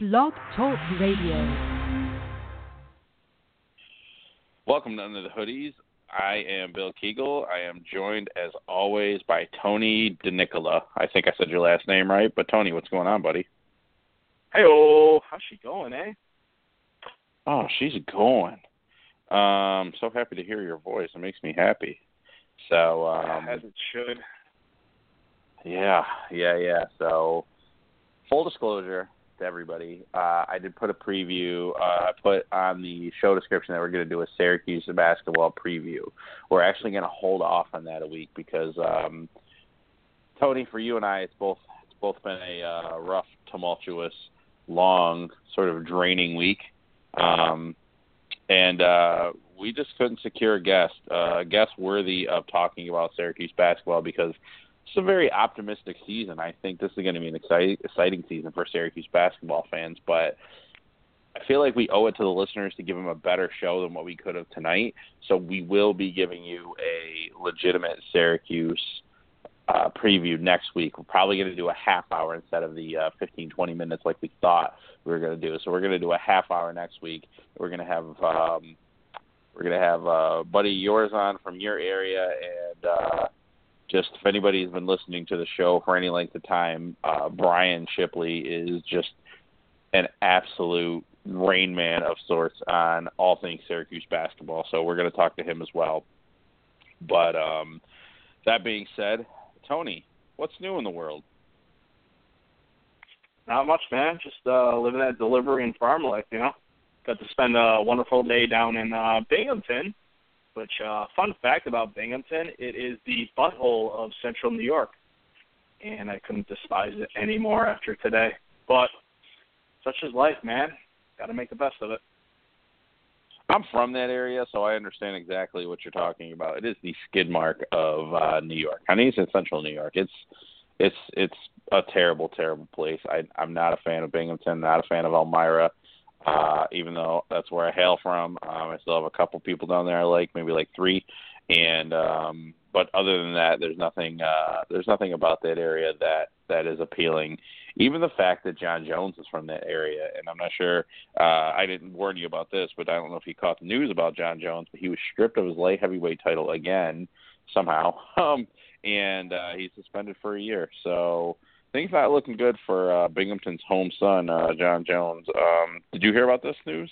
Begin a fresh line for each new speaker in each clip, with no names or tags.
Blog Talk Radio.
Welcome to Under the Hoodies. I am Bill Keagle. I am joined, as always, by Tony DeNicola. I think I said your last name right, but Tony, what's going on, buddy?
Hey, oh, how's she going, eh?
Oh, she's going. Um, so happy to hear your voice. It makes me happy. So, um,
as it should.
Yeah, yeah, yeah. So, full disclosure, to everybody. Uh, I did put a preview. Uh, I put on the show description that we're going to do a Syracuse basketball preview. We're actually going to hold off on that a week because um, Tony, for you and I, it's both it's both been a uh, rough, tumultuous, long, sort of draining week, um, and uh, we just couldn't secure a guest, uh, a guest worthy of talking about Syracuse basketball because it's a very optimistic season. I think this is going to be an exciting, exciting season for Syracuse basketball fans, but I feel like we owe it to the listeners to give them a better show than what we could have tonight. So we will be giving you a legitimate Syracuse uh, preview next week. We're probably going to do a half hour instead of the uh, 15, 20 minutes like we thought we were going to do. So we're going to do a half hour next week. We're going to have um, we're to have uh, buddy yours on from your area and. Uh, just if anybody's been listening to the show for any length of time, uh, Brian Shipley is just an absolute rain man of sorts on all things Syracuse basketball. So we're going to talk to him as well. But um, that being said, Tony, what's new in the world?
Not much, man. Just uh, living that delivery and farm life, you know. Got to spend a wonderful day down in uh, Binghamton which, uh, fun fact about Binghamton, it is the butthole of Central New York, and I couldn't despise it anymore after today. But such is life, man. Got to make the best of it.
I'm from that area, so I understand exactly what you're talking about. It is the skid mark of uh, New York. I mean, it's in Central New York. It's it's it's a terrible, terrible place. I, I'm not a fan of Binghamton. Not a fan of Elmira. Uh, even though that's where I hail from, um, I still have a couple people down there I like, maybe like three. And um, but other than that, there's nothing. Uh, there's nothing about that area that that is appealing. Even the fact that Jon Jones is from that area, and I'm not sure. Uh, I didn't warn you about this, but I don't know if you caught the news about Jon Jones, but he was stripped of his light heavyweight title again somehow, um, and uh, he's suspended for a year. So things not looking good for uh, Binghamton's home son, uh, Jon Jones. Um, did you hear about this news?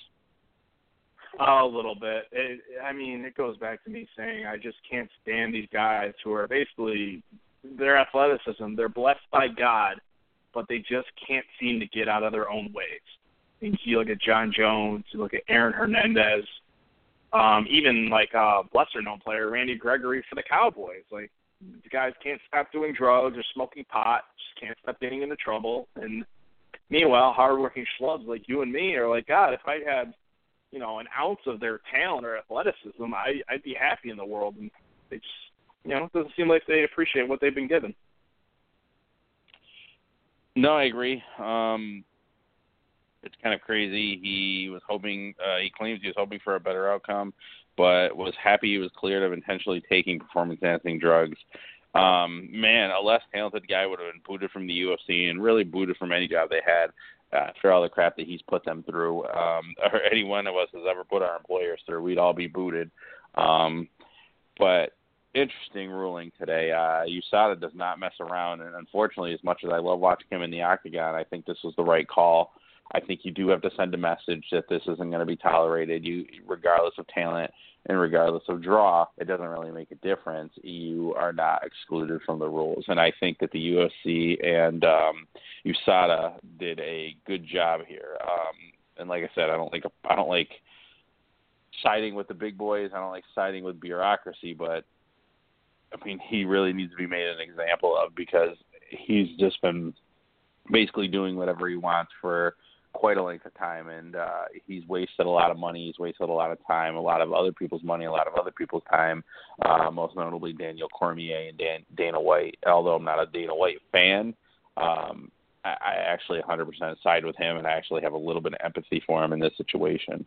a little bit. It, I mean, it goes back to me saying I just can't stand these guys who are basically their athleticism. They're blessed by God, but they just can't seem to get out of their own ways. I mean, you look at Jon Jones, you look at Aaron Hernandez, um, even like uh, lesser known player Randy Gregory for the Cowboys. Like the guys can't stop doing drugs or smoking pot, just can't stop getting into trouble. And meanwhile, hardworking schlubs like you and me are like, God, if I had, you know, an ounce of their talent or athleticism, I, I'd be happy in the world. And they just, you know, it doesn't seem like they appreciate what they've been given.
No, I agree. Um, it's kind of crazy. He was hoping, uh, he claims he was hoping for a better outcome but was happy he was cleared of intentionally taking performance enhancing drugs. Um, man, a less talented guy would have been booted from the UFC and really booted from any job they had uh, for all the crap that he's put them through, um, or any one of us has ever put our employers through. We'd all be booted. Um, but interesting ruling today. Uh, USADA does not mess around, and unfortunately, as much as I love watching him in the octagon, I think this was the right call. I think you do have to send a message that this isn't going to be tolerated. You, regardless of talent and regardless of draw, it doesn't really make a difference. You are not excluded from the rules, and I think that the UFC and um, USADA did a good job here. Um, and like I said, I don't like I don't like siding with the big boys. I don't like siding with bureaucracy, but I mean, he really needs to be made an example of because he's just been basically doing whatever he wants for quite a length of time, and uh, he's wasted a lot of money. He's wasted a lot of time, a lot of other people's money, a lot of other people's time. Uh, most notably Daniel Cormier and Dan, Dana White. Although I'm not a Dana White fan, um, I, I actually 100% side with him, and I actually have a little bit of empathy for him in this situation.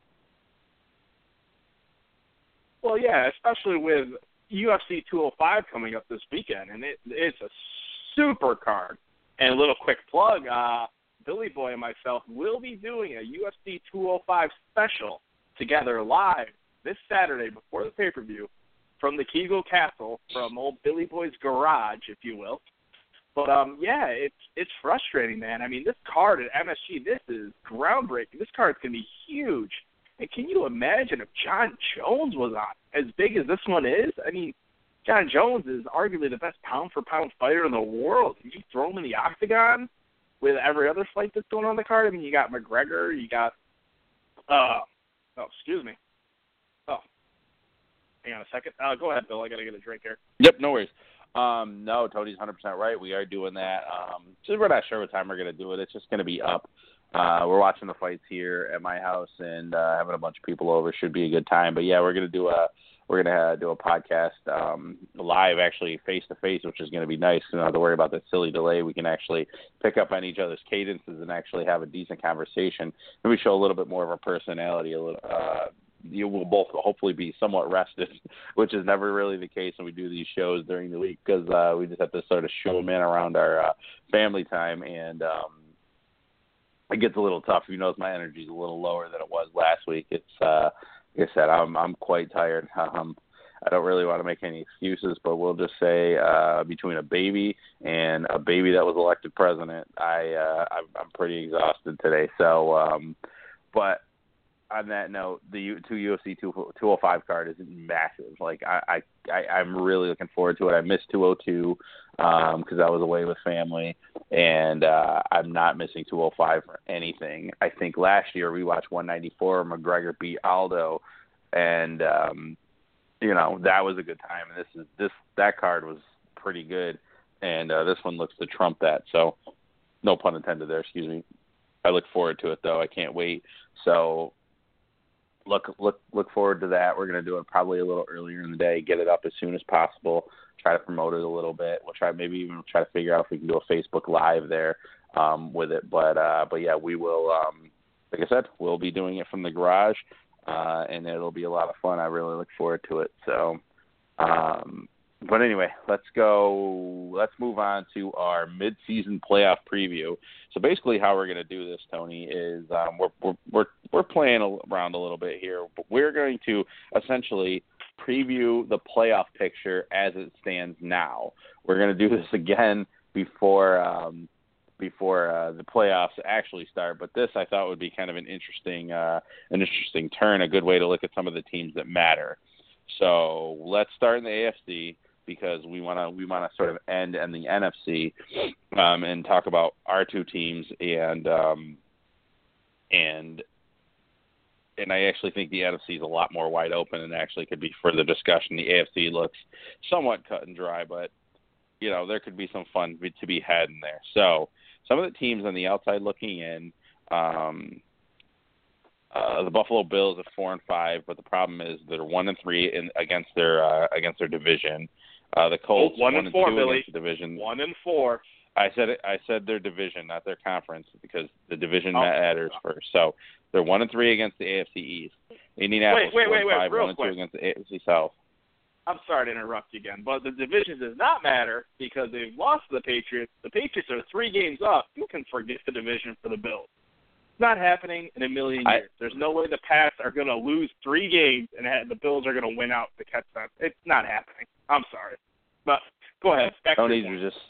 Well, yeah, especially with UFC 205 coming up this weekend, and it, it's a super card. And a little quick plug. Uh, Billy Boy and myself will be doing a UFC 205 special together live this Saturday before the pay per view from the Keagle Castle, from old Billy Boy's garage, if you will. But um, yeah, it's it's frustrating, man. I mean, this card at MSG, this is groundbreaking. This card's gonna be huge. And can you imagine if Jon Jones was on as big as this one is? I mean, Jon Jones is arguably the best pound for pound fighter in the world. You throw him in the octagon with every other fight that's going on the card? I mean, you got McGregor, you got uh, oh, excuse me. Oh, hang on a second. Uh, go ahead, Bill. I gotta get a drink here.
Yep, no worries. Um, no, Tony's 100% right. We are doing that. Um, so we're not sure what time we're to do it. It's just to be up. Uh, we're watching the fights here at my house and uh, having a bunch of people over. Should be a good time. But yeah, we're to do a we're uh, do a podcast um, live, actually face to face, which is to be nice. We don't have to worry about that silly delay. We can actually pick up on each other's cadences and actually have a decent conversation. And we show a little bit more of our personality, a little, uh, you will both hopefully be somewhat rested, which is never really the case when we do these shows during the week because uh, we just have to sort of show them in around our uh, family time, and um, it gets a little tough. You notice my energy is a little lower than it was last week. It's uh, like I said, I'm I'm quite tired. Um, I don't really want to make any excuses, but we'll just say uh, between a baby and a baby that was elected president, I uh, I'm, I'm pretty exhausted today. So, um, but on that note, the two UFC 205 card is massive. Like I, I, I I'm really looking forward to it. I missed 202 because um, I was away with family, and uh, I'm not missing 205 for anything. I think last year we watched 194. McGregor beat Aldo, and um, you know that was a good time. And this is this that card was pretty good, and uh, this one looks to trump that. So, no pun intended there. Excuse me. I look forward to it though. I can't wait. So look look look forward to that. We're going to do it probably a little earlier in the day, get it up as soon as possible. Try to promote it a little bit. We'll try maybe even try to figure out if we can do a Facebook Live there um, with it. But uh, but yeah, we will. Um, like I said, we'll be doing it from the garage, uh, and it'll be a lot of fun. I really look forward to it. So. Um, but anyway, let's go. Let's move on to our mid-season playoff preview. So basically, how we're going to do this, Tony, is um, we're, we're we're we're playing around a little bit here, but we're going to essentially preview the playoff picture as it stands now. We're going to do this again before um, before uh, the playoffs actually start. But this I thought would be kind of an interesting uh, an interesting turn, a good way to look at some of the teams that matter. So let's start in the AFC because we want to we want to sort of end in the NFC um, and talk about our two teams and um, and and I actually think the NFC is a lot more wide open and actually could be further discussion. The AFC looks somewhat cut and dry, but you know there could be some fun to be had in there. So some of the teams on the outside looking in. Um, uh, the Buffalo Bills are four and five, but the problem is they're one and three in, against their uh, against their division. Uh, the Colts
one,
one and
four,
two
Billy.
against the division.
One and four.
I said it, I said their division, not their conference, because the division
Oh.
matters first. So they're one and three against the AFC East. Indianapolis
Wait, wait,
and
wait,
five, one and
quick.
two against the AFC South.
I'm sorry to interrupt you again, but the division does not matter because they've lost to the Patriots. The Patriots are three games up. You can forget the division for the Bills. It's not happening in a million
I-
years. There's no way the Pats are going to lose three games and the Bills are going to win out to catch them. It's not happening. I'm sorry, but go ahead. Back to
Tony
your point.
was just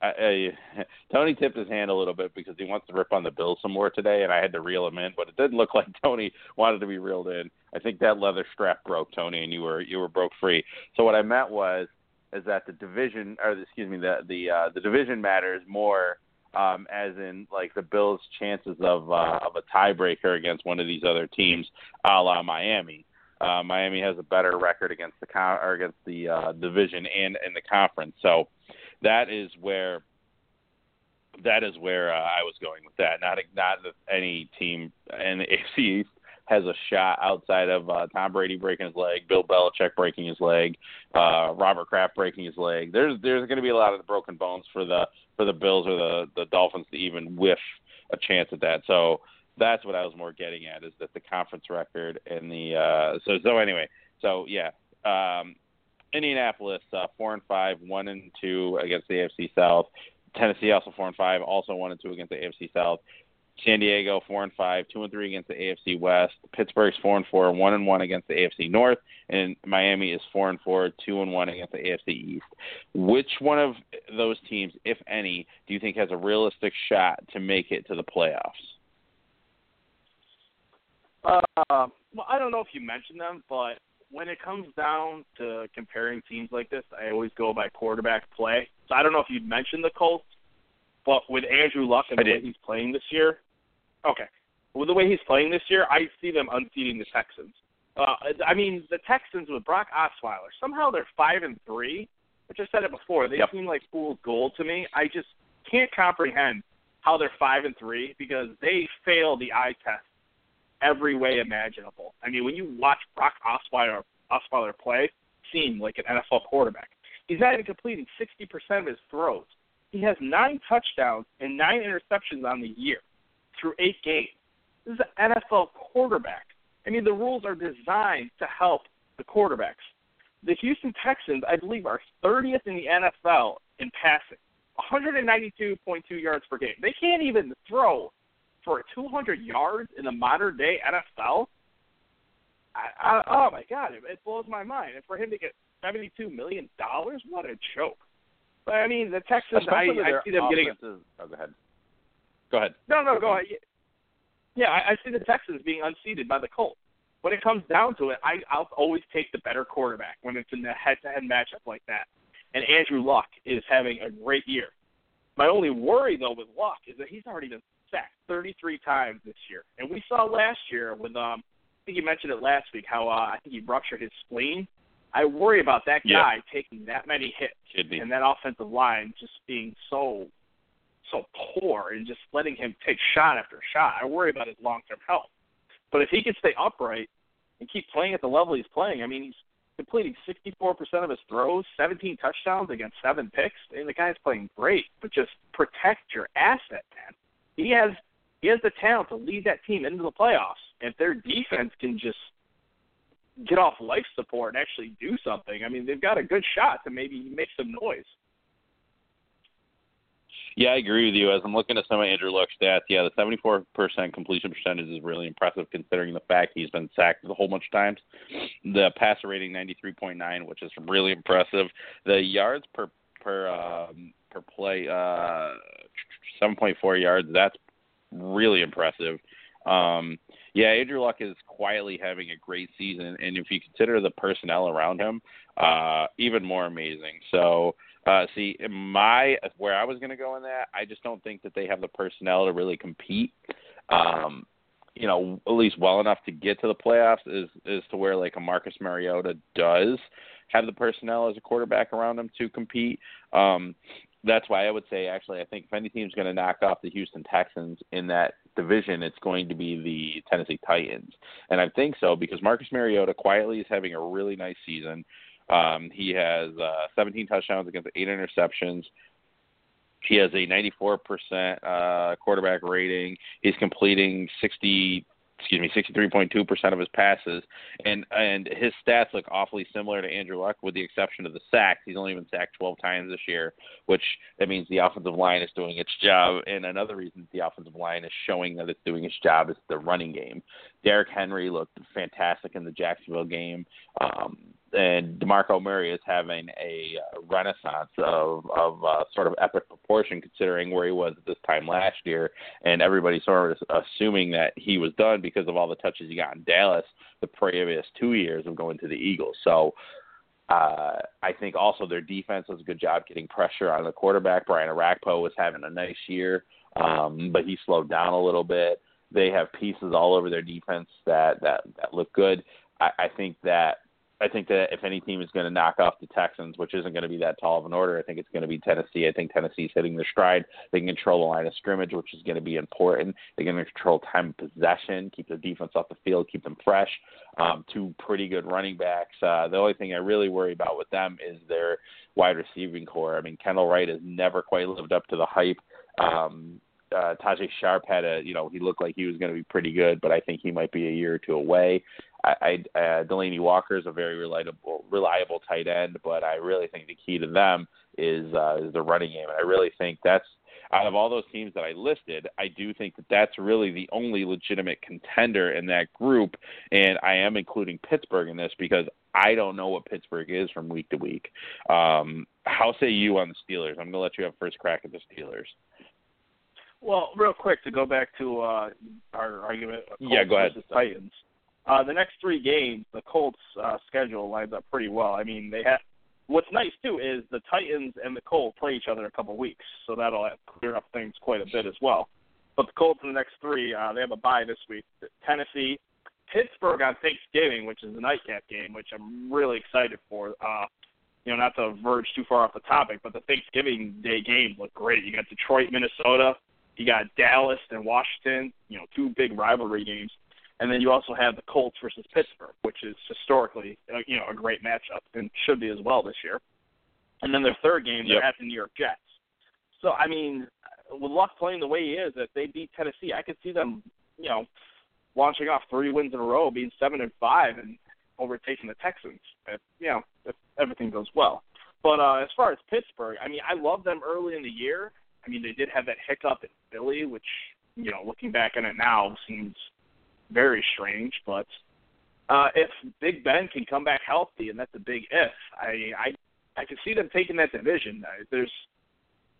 I, I, Tony tipped his hand a little bit because he wants to rip on the Bills some more today, and I had to reel him in. But it didn't look like Tony wanted to be reeled in. I think that leather strap broke Tony, and you were you were broke free. So what I meant was is that the division, or excuse me, the the uh, the division matters more, um, as in like the Bills' chances of uh, of a tiebreaker against one of these other teams, a la Miami. Uh, Miami has a better record against the con- or against the uh, division and in the conference. So that is where that is where uh, I was going with that. Not not any team in the AFC East has a shot outside of uh, Tom Brady breaking his leg, Bill Belichick breaking his leg, uh, Robert Kraft breaking his leg. There's there's going to be a lot of broken bones for the for the Bills or the the Dolphins to even whiff a chance at that. So that's what I was more getting at is that the conference record and the uh, so so anyway. So yeah, um, Indianapolis uh, four and five, one and two against the AFC South. Tennessee also four and five, also one and two against the AFC South. San Diego four and five, two and three against the AFC West. Pittsburgh's four and four, one and one against the AFC North, and Miami is four and four, two and one against the AFC East. Which one of those teams, if any, do you think has a realistic shot to make it to the playoffs?
Uh, well, I don't know if you mentioned them, but when it comes down to comparing teams like this, I always go by quarterback play. So I don't know if you'd mentioned the Colts, but with Andrew Luck and the way he's playing this year, okay, with the way he's playing this year, I see them unseating the Texans. Uh, I mean, the Texans with Brock Osweiler somehow they're five and three, which I said it before. They
yep.
seem like fool's gold to me. I just can't comprehend how they're five and three because they fail the eye test every way imaginable. I mean, when you watch Brock Osweiler, Osweiler play, seem like an NFL quarterback. He's not even completing 60% of his throws. He has nine touchdowns and nine interceptions on the year through eight games. This is an NFL quarterback. I mean, the rules are designed to help the quarterbacks. The Houston Texans, I believe, are 30th in the NFL in passing, 192.2 yards per game. They can't even throw for 200 yards in the modern day NFL. I, I, oh my God, it, it blows my mind. And for him to get 72 million dollars, what a joke! But I mean, the Texans, I, I see them getting.
Oh, go ahead. Go ahead.
No, no, go ahead. Yeah, I, I see the Texans being unseated by the Colts. When it comes down to it, I, I'll always take the better quarterback when it's in the head-to-head matchup like that. And Andrew Luck is having a great year. My only worry though with Luck is that he's already been sacked 33 times this year, and we saw last year with um, I think you mentioned it last week how uh, I think he ruptured his spleen. I worry about that guy
yeah.
taking that many hits
Kidney.
and that offensive line just being so so poor and just letting him take shot after shot. I worry about his long term health. But if he can stay upright and keep playing at the level he's playing, I mean he's completing 64% of his throws, 17 touchdowns against seven picks. And the guy's playing great, but just protect your asset, man he has he has the talent to lead that team into the playoffs. If their defense can just get off life support and actually do something, I mean, they've got a good shot to maybe make some noise.
Yeah, I agree with you. As I'm looking at some of Andrew Luck's stats, yeah, the 74% completion percentage is really impressive considering the fact he's been sacked a whole bunch of times. The passer rating 93.9, which is really impressive. The yards per per um, per play, uh, 7.4 yards. That's really impressive. Um, yeah, Andrew Luck is quietly having a great season, and if you consider the personnel around him, uh, even more amazing. So, uh, see, my where I was going to go in that, I just don't think that they have the personnel to really compete. Um, you know, at least well enough to get to the playoffs is is to where like a Marcus Mariota does have the personnel as a quarterback around him to compete. Um, that's why I would say actually I think if any team's going to knock off the Houston Texans in that division, it's going to be the Tennessee Titans, and I think so because Marcus Mariota quietly is having a really nice season. Um, he has uh, 17 touchdowns against eight interceptions. He has a 94% uh, quarterback rating. He's completing 60 excuse me, 63.2% of his passes, and and his stats look awfully similar to Andrew Luck, with the exception of the sacks. He's only been sacked 12 times this year, which that means the offensive line is doing its job. And another reason the offensive line is showing that it's doing its job is the running game. Derrick Henry looked fantastic in the Jacksonville game. Um, and Demarco Murray is having a uh, renaissance of of uh, sort of epic proportion, considering where he was at this time last year, and everybody sort of assuming that he was done because of all the touches he got in Dallas the previous two years of going to the Eagles. So. Uh, I think also their defense does a good job getting pressure on the quarterback. Brian Orakpo was having a nice year, um, but he slowed down a little bit. They have pieces all over their defense that that that look good. I, I think that I think that if any team is going to knock off the Texans, which isn't going to be that tall of an order, I think it's going to be Tennessee. I think Tennessee's hitting their stride. They can control the line of scrimmage, which is going to be important. They're going to control time of possession, keep the defense off the field, keep them fresh. Um, two pretty good running backs. Uh, the only thing I really worry about with them is their wide receiving corps. I mean, Kendall Wright has never quite lived up to the hype. Um, uh, Tajae Sharpe had a, you know, he looked like he was going to be pretty good, but I think he might be a year or two away. I, I uh, Delanie Walker is a very reliable, reliable tight end, but I really think the key to them is uh, is the running game, and I really think that's. out of all those teams that I listed, I do think that that's really the only legitimate contender in that group, and I am including Pittsburgh in this because I don't know what Pittsburgh is from week to week. Um, how say you on the Steelers? I'm going to let you have first crack at the Steelers.
Well, real quick to go back to uh, our argument.
Yeah, go ahead.
versus Titans. Uh, the next three games, the Colts' uh, schedule lines up pretty well. I mean, they have. What's nice too is the Titans and the Colts play each other a couple weeks, so that'll clear up things quite a bit as well. But the Colts in the next three, uh, they have a bye this week. Tennessee, Pittsburgh on Thanksgiving, which is the nightcap game, which I'm really excited for. Uh, you know, not to verge too far off the topic, but the Thanksgiving Day games look great. You got Detroit, Minnesota, you got Dallas and Washington, you know, two big rivalry games. And then you also have the Colts versus Pittsburgh, which is historically, uh, you know, a great matchup and should be as well this year. And then their third game, they're
yep.
at the New York Jets. So I mean, with Luck playing the way he is, if they beat Tennessee, I could see them, you know, launching off three wins in a row, being seven and five, and overtaking the Texans. If, you know, if everything goes well. But uh, as far as Pittsburgh, I mean, I love them early in the year. I mean, they did have that hiccup in Philly, which you know, looking back on it now, seems very strange. But uh, if Big Ben can come back healthy, and that's a big if, I I I can see them taking that division. There's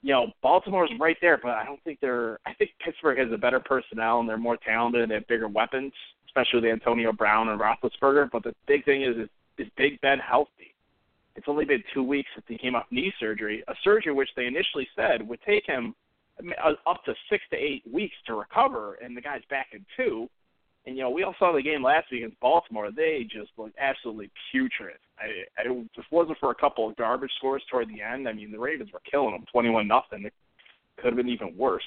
you know, Baltimore's right there, but I don't think they're. I think Pittsburgh has a better personnel and they're more talented and they have bigger weapons, especially with Antonio Brown and Roethlisberger. But the big thing is, is, is Big Ben healthy? It's only been two weeks since he came off knee surgery, a surgery which they initially said would take him up to six to eight weeks to recover, and the guy's back in two. And you know, we all saw the game last week against Baltimore. They just looked absolutely putrid. I, I it wasn't for a couple of garbage scores toward the end, I mean, the Ravens were killing them, twenty-one nothing. It could have been even worse.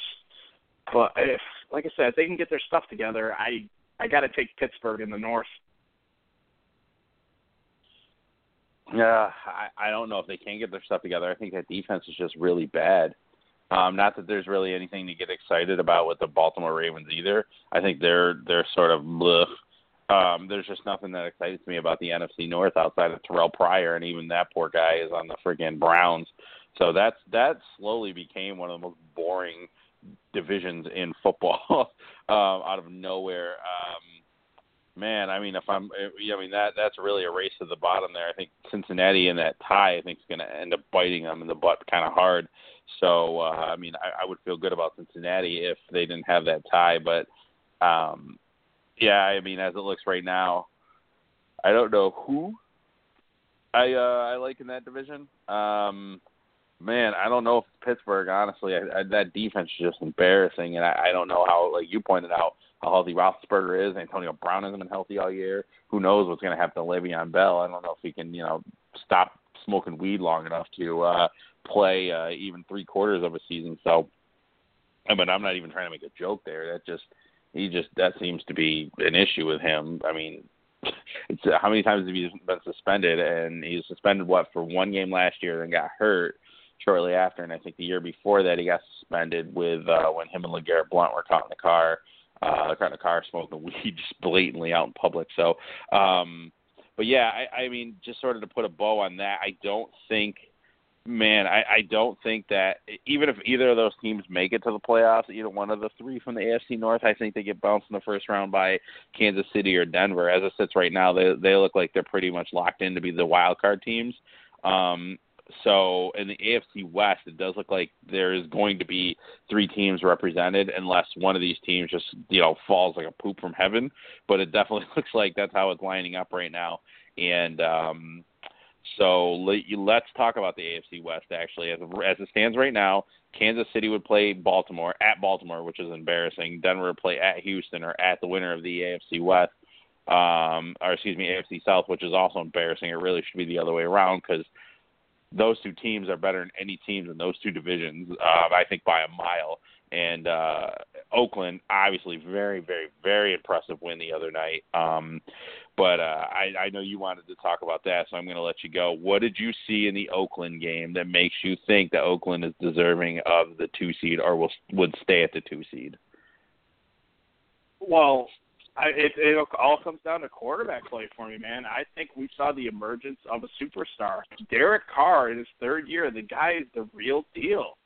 But if, like I said, if they can get their stuff together, I I got to take Pittsburgh in the North.
Yeah, I, I don't know if they can get their stuff together. I think that defense is just really bad. Um, not that there's really anything to get excited about with the Baltimore Ravens either. I think they're they're sort of bleh. Um, there's just nothing that excites me about the NFC North outside of Terrelle Pryor, and even that poor guy is on the friggin' Browns. So that's that slowly became one of the most boring divisions in football um, out of nowhere. Um, man, I mean, if I'm, I mean that that's really a race to the bottom there. I think Cincinnati in that tie, I think, is going to end up biting them in the butt kind of hard. So uh, I mean, I, I would feel good about Cincinnati if they didn't have that tie, but um, yeah, I mean, as it looks right now, I don't know who I uh, I like in that division. Um, man, I don't know if Pittsburgh. Honestly, I, I, that defense is just embarrassing, and I, I don't know how. Like you pointed out, how healthy Roethlisberger is. Antonio Brown hasn't been healthy all year. Who knows what's going to happen to Le'Veon Bell? I don't know if he can, you know, stop smoking weed long enough to uh, play uh, even three quarters of a season. So, I mean, I'm not even trying to make a joke there. That just he just that seems to be an issue with him. I mean, it's uh, how many times have you been suspended? And he was suspended what for one game last year, then got hurt shortly after, and I think the year before that he got suspended with uh, when him and LeGarrette Blunt were caught in the car, uh, caught in the car smoking weed just blatantly out in public. So, um, but yeah, I, I mean, just sort of to put a bow on that, I don't think man, I, I don't think that even if either of those teams make it to the playoffs, either one of the three from the AFC North, I think they get bounced in the first round by Kansas City or Denver. As it sits right now, they they look like they're pretty much locked in to be the wild card teams. Um, so in the AFC West, it does look like there is going to be three teams represented, unless one of these teams just you know falls like a poop from heaven. But it definitely looks like that's how it's lining up right now. And um, so let's talk about the AFC West. Actually, as as it stands right now, Kansas City would play Baltimore at Baltimore, which is embarrassing. Denver would play at Houston or at the winner of the AFC West, um, or excuse me, AFC South, which is also embarrassing. It really should be the other way around because those two teams are better than any teams in those two divisions. Uh, I think by a mile. And uh, Oakland, obviously, very, very, very impressive win the other night. Um, but uh, I, I know you wanted to talk about that, so I'm going to let you go. What did you see in the Oakland game that makes you think that Oakland is deserving of the two seed or will would stay at the two seed?
Well, I, it, it all comes down to quarterback play for me, man. I think we saw the emergence of a superstar. Derek Carr in his third year, the guy is the real deal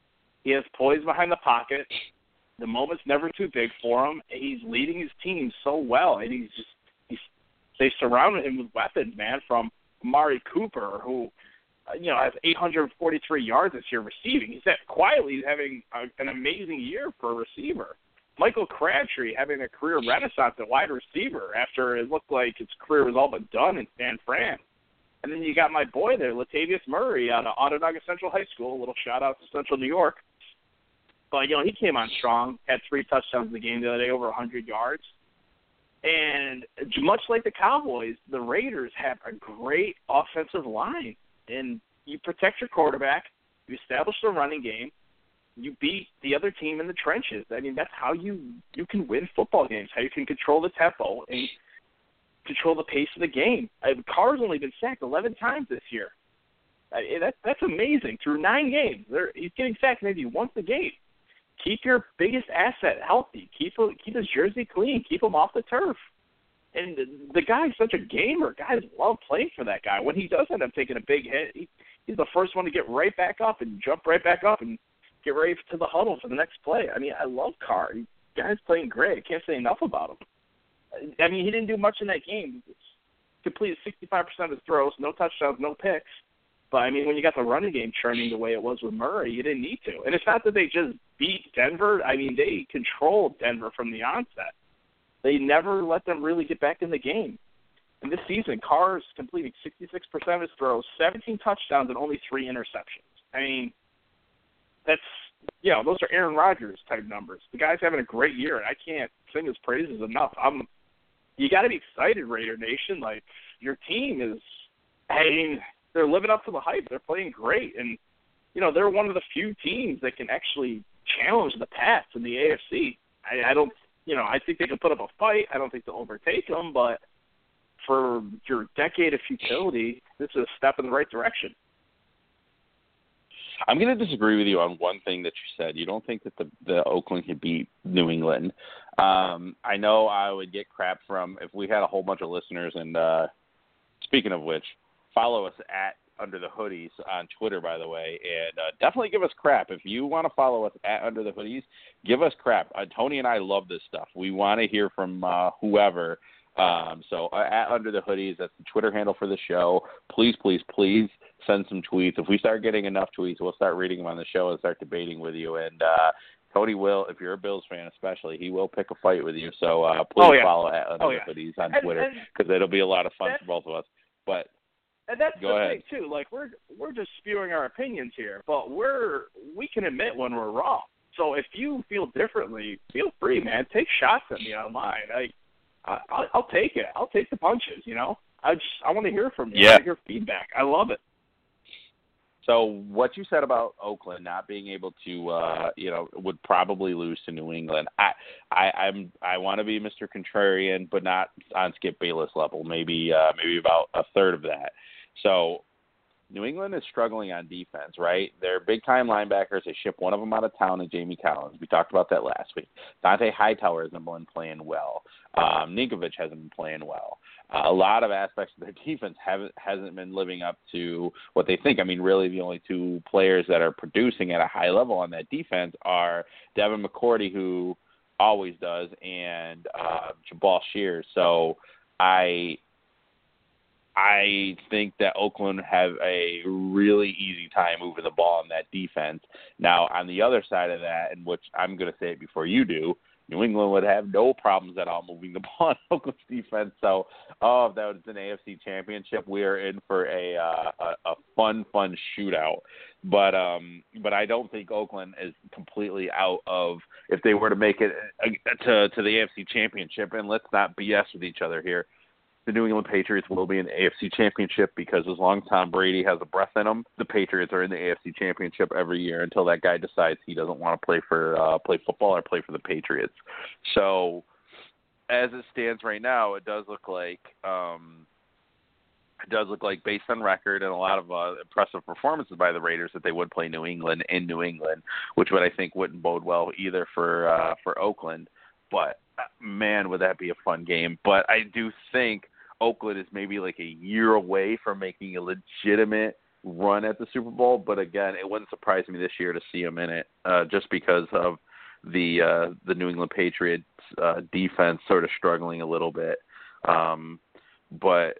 He has poise behind the pocket. The moment's never too big for him. He's leading his team so well, and he's just he's they surrounded him with weapons, man. From Amari Cooper, who uh, you know has 843 yards this year receiving. He's quietly having a, an amazing year for a receiver. Michael Crabtree having a career renaissance at wide receiver after it looked like his career was all but done in San Fran. And then you got my boy there, Latavius Murray out of Onondaga Central High School. A little shout out to Central New York. But you know he came on strong, had three touchdowns in the game the other day, over 100 yards. And much like the Cowboys, the Raiders have a great offensive line, and you protect your quarterback, you establish the running game, you beat the other team in the trenches. I mean, that's how you you can win football games. How you can control the tempo and control the pace of the game. Uh, Carr's only been sacked 11 times this year. Uh, that that's amazing. Through nine games, They're, he's getting sacked maybe once a game. Keep your biggest asset healthy. Keep keep his jersey clean. Keep him off the turf. And the, the guy's such a gamer. Guys love playing for that guy. When he does end up taking a big hit, he, he's the first one to get right back up and jump right back up and get ready to the huddle for the next play. I mean, I love Carr. He, guy's playing great. I can't say enough about him. I mean, he didn't do much in that game. Completed 65% of his throws, no touchdowns, no picks. But I mean, when you got the running game churning the way it was with Murray, you didn't need to. And it's not that they just beat Denver. I mean, they controlled Denver from the onset. They never let them really get back in the game. And this season, Carr's completing 66% of his throws, 17 touchdowns, and only three interceptions. I mean, that's you know those are Aaron Rodgers type numbers. The guy's having a great year, and I can't sing his praises enough. I'm you got to be excited, Raider Nation. Like your team is, I mean, they're living up to the hype. They're playing great, and you know they're one of the few teams that can actually challenge the Pats in the AFC. I, I don't, you know, I think they can put up a fight. I don't think they'll overtake them, but for your decade of futility, this is a step in the right direction.
I'm going to disagree with you on one thing that you said. You don't think that the the Oakland can beat New England. Um, I know I would get crap from if we had a whole bunch of listeners. And uh, speaking of which, follow us at Under the Hoodies on Twitter, by the way, and uh, definitely give us crap if you want to follow us at Under the Hoodies. Give us crap. Uh, Tony and I love this stuff. We want to hear from uh, whoever. Um, so uh, at Under the Hoodies, that's the Twitter handle for the show. Please, please, please send some tweets. If we start getting enough tweets, we'll start reading them on the show and start debating with you. And uh, Cody will, if you're a Bills fan especially, he will pick a fight with you. So uh, please
oh, yeah.
follow at Under
oh,
the. Hoodies on
and,
Twitter because it'll be a lot of fun for both of us. But
and that's
Go
the
ahead.
thing too. Like we're we're just spewing our opinions here, but we're we can admit when we're wrong. So if you feel differently, feel free, man. Take shots at me online. Like I, I'll, I'll take it. I'll take the punches. You know. I just I want to hear from you. I
Yeah.
want to hear feedback. I love it.
So what you said about Oakland not being able to, uh, you know, would probably lose to New England. I, I, I'm, I want to be Mr. Contrarian, but not on Skip Bayless level. Maybe, uh, maybe about a third of that. So New England is struggling on defense, right? They're big time linebackers. They ship one of them out of town, and Jamie Collins. We talked about that last week. Dont'a Hightower hasn't been playing well. Um, Ninkovich hasn't been playing well. Uh, a lot of aspects of their defense haven't hasn't been living up to what they think. I mean, really, the only two players that are producing at a high level on that defense are Devin McCourty, who always does, and uh, Jabaal Sheard. So I I think that Oakland have a really easy time moving the ball in that defense. Now, on the other side of that, and which I'm going to say it before you do, New England would have no problems at all moving the ball in Oakland's defense. So, oh, if that was an AFC championship, we are in for a uh, a, a fun, fun shootout. But um, but I don't think Oakland is completely out of if they were to make it uh, to to the AFC championship. And let's not BS with each other here the New England Patriots will be in the AFC Championship because as long as Tom Brady has a breath in him, the Patriots are in the AFC Championship every year until that guy decides he doesn't want to play for uh, play football or play for the Patriots. So, as it stands right now, it does look like um, it does look like based on record and a lot of uh, impressive performances by the Raiders that they would play New England in New England, which would I think wouldn't bode well either for uh, for Oakland. But uh, man, would that be a fun game? But I do think Oakland is maybe like a year away from making a legitimate run at the Super Bowl, but again, it wouldn't surprise me this year to see them in it, uh, just because of the uh, the New England Patriots uh, defense sort of struggling a little bit. Um, but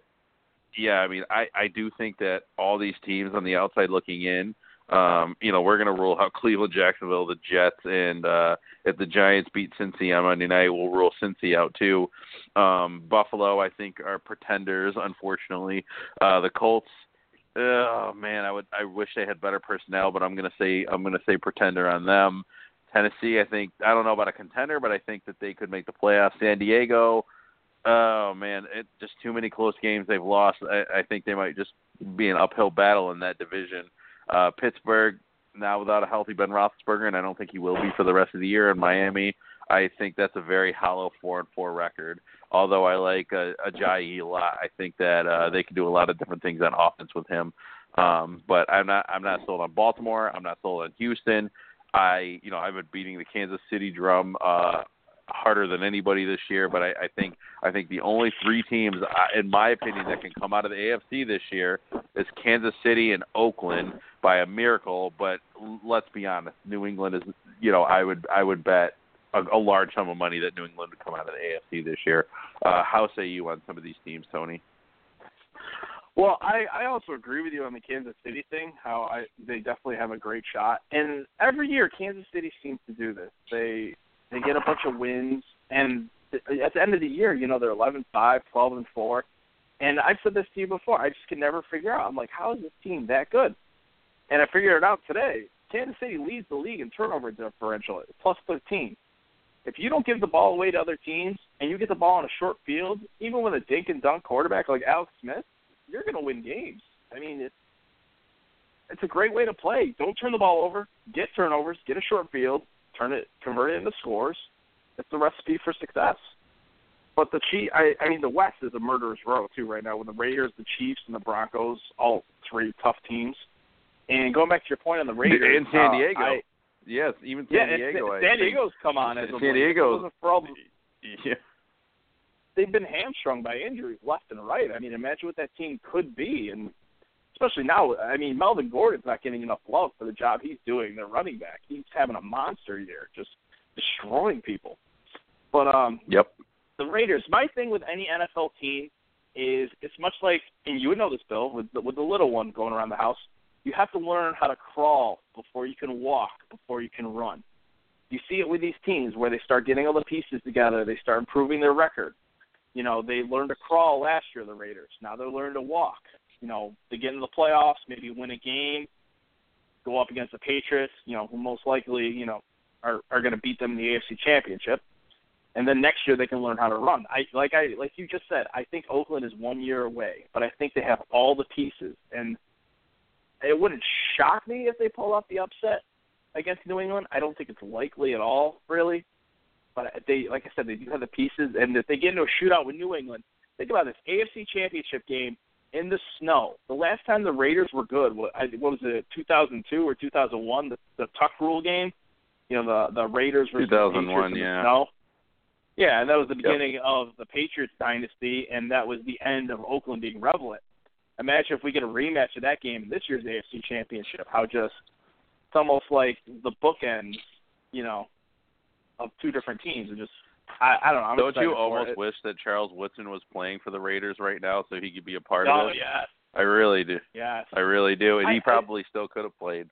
yeah, I mean, I I do think that all these teams on the outside looking in, um, you know, we're going to rule out Cleveland, Jacksonville, the Jets, and uh, if the Giants beat Cincy on Monday night, we'll rule Cincy out too. Um, Buffalo, I think, are pretenders. Unfortunately, uh, the Colts. Oh man, I would. I wish they had better personnel, but I'm gonna say I'm gonna say pretender on them. Tennessee, I think I don't know about a contender, but I think that they could make the playoffs. San Diego, oh man, it just too many close games they've lost. I, I think they might just be an uphill battle in that division. Uh, Pittsburgh now without a healthy Ben Roethlisberger, and I don't think he will be for the rest of the year. And Miami, I think that's a very hollow four and four record. Although I like uh, Ajayi a lot, I think that uh, they can do a lot of different things on offense with him. Um, but I'm not I'm not sold on Baltimore. I'm not sold on Houston. I you know I've been beating the Kansas City drum uh, harder than anybody this year. But I, I think I think the only three teams, uh, in my opinion, that can come out of the AFC this year is Kansas City and Oakland by a miracle. But let's be honest, New England is you know I would I would bet a, a large sum of money that New England would come out of the AFC this year. Uh, how say you on some of these teams, Tony?
Well, I I also agree with you on the Kansas City thing. How I they definitely have a great shot, and every year Kansas City seems to do this. They they get a bunch of wins, and at the end of the year, you know, they're 11 5, 12 and 4. And I've said this to you before. I just can never figure out. I'm like, how is this team that good? And I figured it out today. Kansas City leads the league in turnover differential, plus 13. If you don't give the ball away to other teams and you get the ball on a short field, even with a dink and dunk quarterback like Alex Smith, you're going to win games. I mean, it's it's a great way to play. Don't turn the ball over. Get turnovers. Get a short field turn it, convert it into scores. It's the recipe for success. But the Chief, I, I mean, the West is a murderer's row too right now with the Raiders, the Chiefs, and the Broncos, all three tough teams. And going back to your point on the Raiders,
and San Diego,
uh, I,
yes, even San
yeah,
Diego.
San Diego's come on as
San Diego.
Yeah. They've been hamstrung by injuries left and right. I mean, imagine what that team could be, and especially now. I mean, Melvin Gordon's not getting enough love for the job he's doing. Their running back, he's having a monster year, just destroying people. But um,
yep.
The Raiders. My thing with any NFL team is it's much like, and you would know this, Bill, with the, with the little one going around the house. You have to learn how to crawl before you can walk, before you can run. You see it with these teams where they start getting all the pieces together. They start improving their record. You know, they learned to crawl last year, the Raiders. Now they're learning to walk you know, to get into the playoffs, maybe win a game, go up against the Patriots, you know, who most likely, you know, are are going to beat them in the AFC Championship. And then next year they can learn how to run. I like I like you just said, I think Oakland is one year away, but I think they have all the pieces and it wouldn't shock me if they pull off the upset against New England. I don't think it's likely at all, really. But they, like I said, they do have the pieces, and if they get into a shootout with New England, think about this AFC Championship game in the snow. The last time the Raiders were good, what, what was it, 2002 or 2001, the, the Tuck Rule game? You know, the the Raiders versus
2001,
the
yeah.
Snow. Yeah, and that was the beginning
yep.
of the Patriots dynasty, and that was the end of Oakland being relevant. Imagine if we get a rematch of that game in this year's AFC Championship. How just it's almost like the bookends, you know, of two different teams, and just I, I don't know. I'm
don't you almost wish that Charles Woodson was playing for the Raiders right now so he could be a part
oh,
of it?
yes.
I really do.
Yes.
I really do, and
I-
he probably still could have played.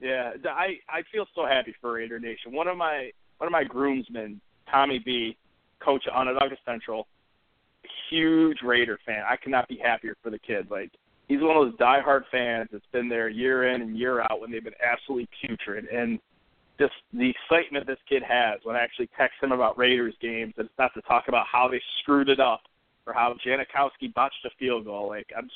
Yeah, I I feel so happy for Raider Nation. One of my one of my groomsmen, Tommy B, coach at Onondaga Central, huge Raider fan. I cannot be happier for the kid. Like he's one of those diehard fans that's been there year in and year out when they've been absolutely putrid. And just the excitement this kid has when I actually text him about Raiders games, and not to talk about how they screwed it up or how Janikowski botched a field goal. Like I'm, just,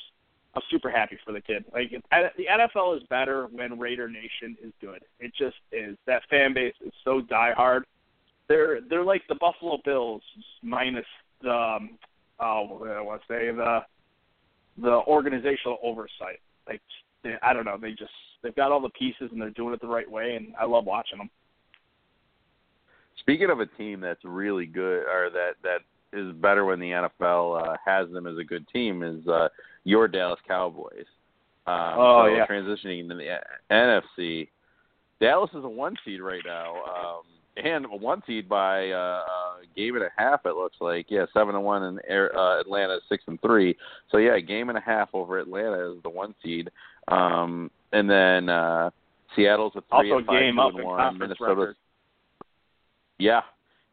I'm super happy for the kid. Like the NFL is better when Raider Nation is good. It just is. That fan base is so diehard. They're they're like the Buffalo Bills minus the um, oh I want to say the the organizational oversight. Like I don't know, they just they've got all the pieces and they're doing it the right way, and I love watching them.
Speaking of a team that's really good, or that that is better when the NFL uh, has them as a good team, is uh, your Dallas Cowboys. Um,
Oh,
so
yeah.
transitioning into the NFC, Dallas is a one seed right now, um, and a one seed by uh, a game and a half. It looks like yeah, seven and one, and uh, Atlanta six and three. So yeah, a game and a half over Atlanta is the one seed, um, and then uh, Seattle's a three
Also
and five,
game
two
up
and one. Minnesota's
record.
yeah,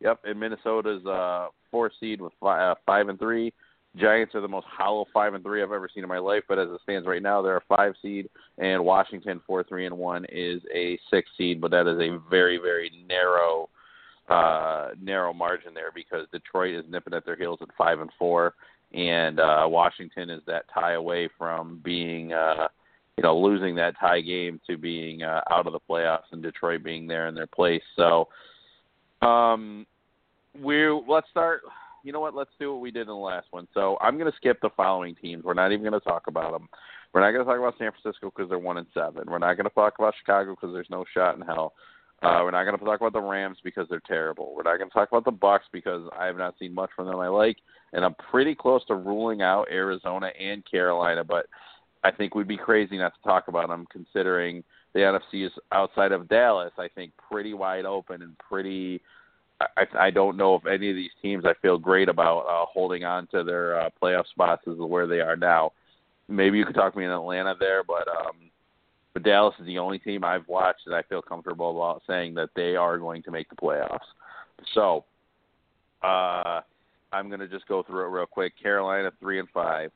yep. And Minnesota's uh, four seed with five, uh, five and three. Giants are the most hollow five and three I've ever seen in my life. But as it stands right now, they're a five seed, and Washington four three and one is a six seed. But that is a very very narrow uh narrow margin there because Detroit is nipping at their heels at five and four, and uh Washington is that tie away from being uh you know losing that tie game to being uh, out of the playoffs and Detroit being there in their place. So um we let's start you know what let's do what we did in the last one. So I'm going to skip the following teams. We're not even going to talk about them. We're not going to talk about San Francisco because they're one and seven. We're not going to talk about Chicago because there's no shot in hell. Uh, we're not going to talk about the Rams because they're terrible. We're not going to talk about the Bucs because I have not seen much from them I like, and I'm pretty close to ruling out Arizona and Carolina. But I think we'd be crazy not to talk about them considering the NFC is outside of Dallas. I think pretty wide open and pretty. I, I don't know if any of these teams I feel great about uh, holding on to their uh, playoff spots as where they are now. Maybe you could talk to me in Atlanta there, but um, but Dallas is the only team I've watched that I feel comfortable about saying that they are going to make the playoffs. So uh, I'm going to just go through it real quick. Carolina three and five,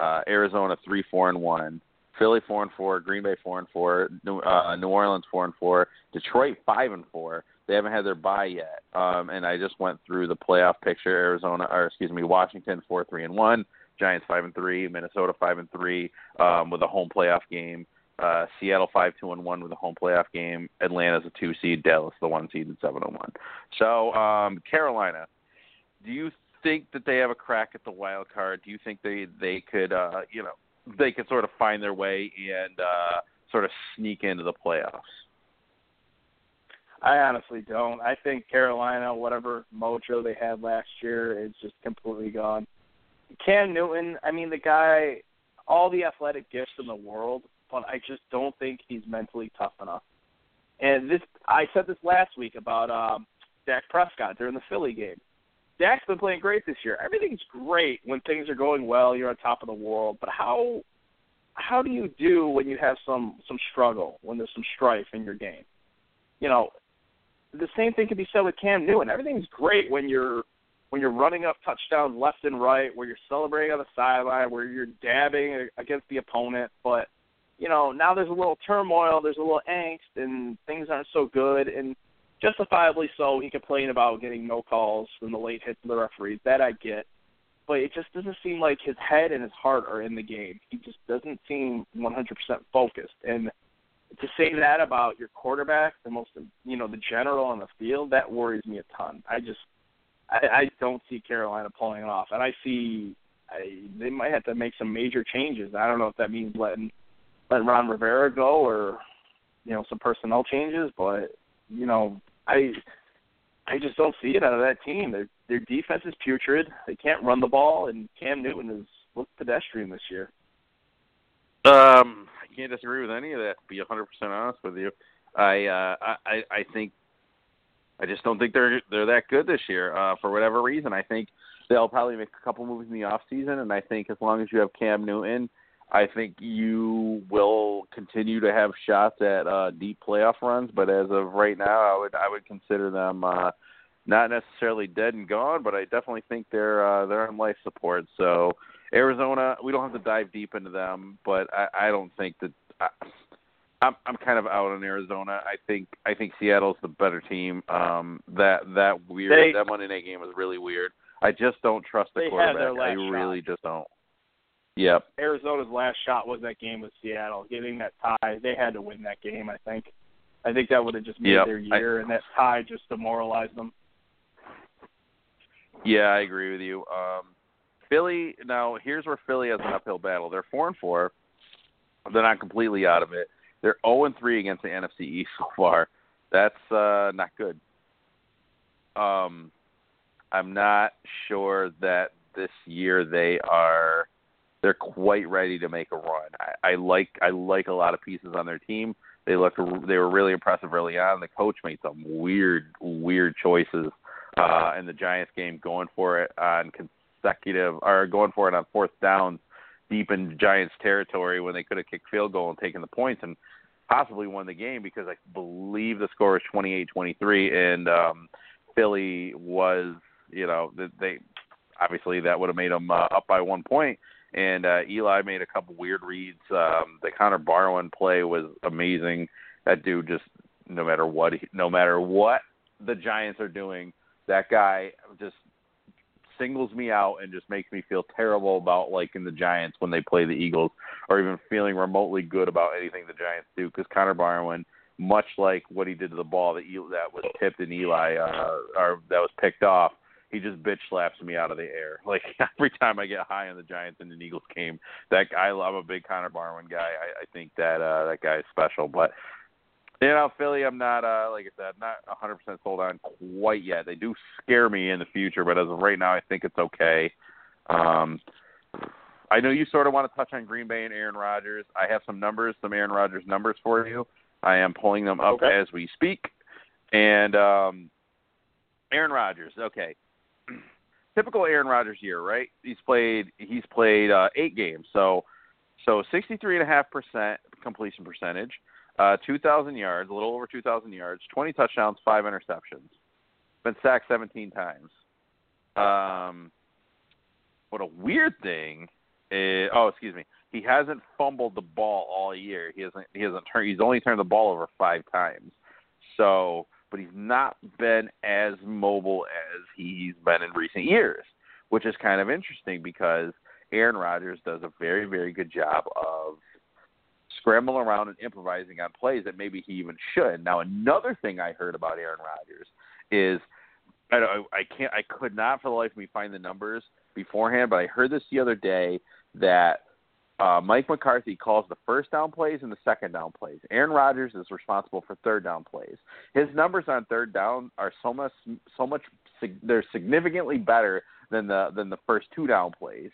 uh, Arizona three four and one, Philly four and four, Green Bay four and four, New, uh, New Orleans four and four, Detroit five and four. They haven't had their bye yet, um, and I just went through the playoff picture. Arizona, or excuse me, Washington four three and one, Giants five and three, Minnesota five and three um, with a home playoff game. Uh, Seattle five two and one with a home playoff game. Atlanta's a two seed. Dallas the one seed at seven and one. So um, Carolina, do you think that they have a crack at the wild card? Do you think they they could uh, you know they could sort of find their way and uh, sort of sneak into the playoffs?
I honestly don't. I think Carolina, whatever mojo they had last year, is just completely gone. Cam Newton, I mean, the guy, all the athletic gifts in the world, but I just don't think he's mentally tough enough. And this, I said this last week about um, Dak Prescott during the Philly game. Dak's been playing great this year. Everything's great when things are going well. You're on top of the world, but how how do you do when you have some some struggle, when there's some strife in your game? You know, the same thing can be said with Cam Newton. Everything's great when you're when you're running up touchdowns left and right, where you're celebrating on the sideline, where you're dabbing against the opponent. But you know now there's a little turmoil, there's a little angst, and things aren't so good. And justifiably so, he complained about getting no calls from the late hits of the referees. That I get. But it just doesn't seem like his head and his heart are in the game. He just doesn't seem 100% focused. And to say that about your quarterback, the most you know, the general on the field, that worries me a ton. I just I, I don't see Carolina pulling it off, and I see I, they might have to make some major changes. I don't know if that means letting letting Ron Rivera go or you know some personnel changes, but you know I I just don't see it out of that team. Their their defense is putrid. They can't run the ball, and Cam Newton has looked pedestrian this year.
Um, I can't disagree with any of that. To be 100% honest with you, I uh, I I think I just don't think they're they're that good this year. Uh, for whatever reason, I think they'll probably make a couple moves in the off season, and I think as long as you have Cam Newton, I think you will continue to have shots at uh, deep playoff runs. But as of right now, I would I would consider them uh, not necessarily dead and gone, but I definitely think they're uh, they're on life support. So Arizona, we don't have to dive deep into them, but I, I don't think that. I, I'm I'm kind of out on Arizona. I think I think Seattle's the better team. Um, that that weird
They-
that Monday night game was really weird. I just don't trust the
They had their
quarterback. I really just don't. Yep.
Arizona's last shot was that game with Seattle, getting that tie. They had to win that game. I think. I think that would have just made
Yep.
their year, and that tie just demoralized them.
Yeah, I agree with you. Um, Philly. Now, here's where Philly has an uphill battle. They're four and four. They're not completely out of it. They're zero and three against the NFC East so far. That's uh, not good. Um, I'm not sure that this year they are they're quite ready to make a run. I, I like I like a lot of pieces on their team. They looked they were really impressive early on. The coach made some weird weird choices uh, in the Giants game, going for it on consecutive or going for it on fourth downs deep in Giants territory when they could have kicked field goal and taken the points and possibly won the game because I believe the score is 28-23 and um Philly was, you know, they obviously that would have made them uh, up by one point and uh, Eli made a couple weird reads. Um, the Connor Barwin play was amazing. That dude just no matter what, no matter what the Giants are doing, that guy just singles me out and just makes me feel terrible about liking the Giants when they play the Eagles, or even feeling remotely good about anything the Giants do. Because Connor Barwin, much like what he did to the ball that that was tipped in Eli, uh, or that was picked off, he just bitch slaps me out of the air. Like every time I get high on the Giants and the Eagles game, that guy, I love a big Connor Barwin guy. I, I think that uh, that guy is special. But you know, Philly, I'm not uh, like I said, not 100% sold on quite yet. They do scare me in the future, but as of right now, I think it's okay. Um, I know you sort of want to touch on Green Bay and Aaron Rodgers. I have some numbers, some Aaron Rodgers numbers for you. I am pulling them up
okay.
as we speak. And um, Aaron Rodgers, okay typical Aaron Rodgers year, right? He's played he's played uh, eight games, so so sixty three and a half percent completion percentage, uh, two thousand yards, a little over two thousand yards, twenty touchdowns, five interceptions, been sacked seventeen times. Um, what a weird thing. Is, oh, excuse me. He hasn't fumbled the ball all year. He hasn't. He hasn't turned. He's only turned the ball over five times. So but he's not been as mobile as he's been in recent years, which is kind of interesting because Aaron Rodgers does a very, very good job of scrambling around and improvising on plays that maybe he even should. Now, another thing I heard about Aaron Rodgers is I, I can't, I could not for the life of me find the numbers beforehand, but I heard this the other day that uh, Mike McCarthy calls the first down plays and the second down plays. Aaron Rodgers is responsible for third down plays. His numbers on third down are so much so much they're significantly better than the than the first two down plays.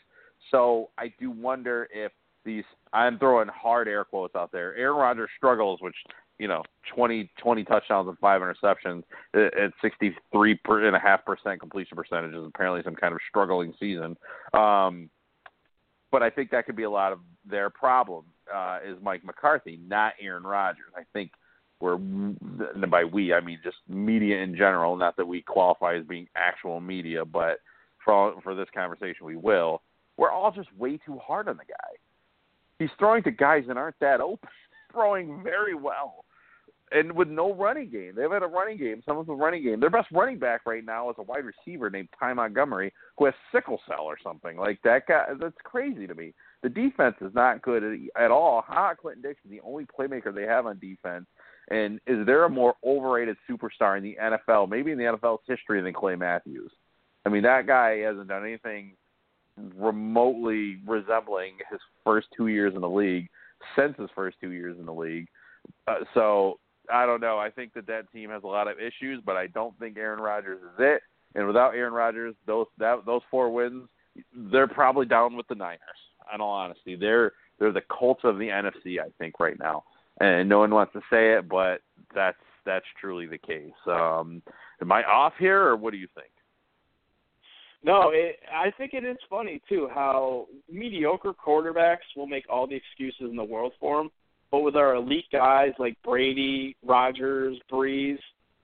So I do wonder if these I'm throwing hard air quotes out there. Aaron Rodgers struggles, which you know 20 20 touchdowns and five interceptions at 63 and a half percent completion percentage is apparently some kind of struggling season. Um, but I think that could be a lot of their problem uh, is Mike McCarthy, not Aaron Rodgers. I think we're by we I mean just media in general. Not that we qualify as being actual media, but for all, for this conversation we will. We're all just way too hard on the guy. He's throwing to guys that aren't that open, throwing very well and with no running game. They've had a running game, some of the running game. Their best running back right now is a wide receiver named Ty Montgomery who has sickle cell or something. Like that guy that's crazy to me. The defense is not good at, all. Ha Clinton Dix is the only playmaker they have on defense. And is there a more overrated superstar in the NFL, maybe in the NFL's history than Clay Matthews? I mean, that guy hasn't done anything remotely resembling his first two years in the league since his first two years in the league. Uh, so I don't know. I think that that team has a lot of issues, but I don't think Aaron Rodgers is it. And without Aaron Rodgers, those that those four wins, they're probably down with the Niners. In all honesty, they're they're the Colts of the NFC. I think right now, and no one wants to say it, but that's that's truly the case. Um, am I off here, or what do you think?
No, it, I think it is funny too how mediocre quarterbacks will make all the excuses in the world for them, but with our elite guys like Brady, Rodgers, Brees,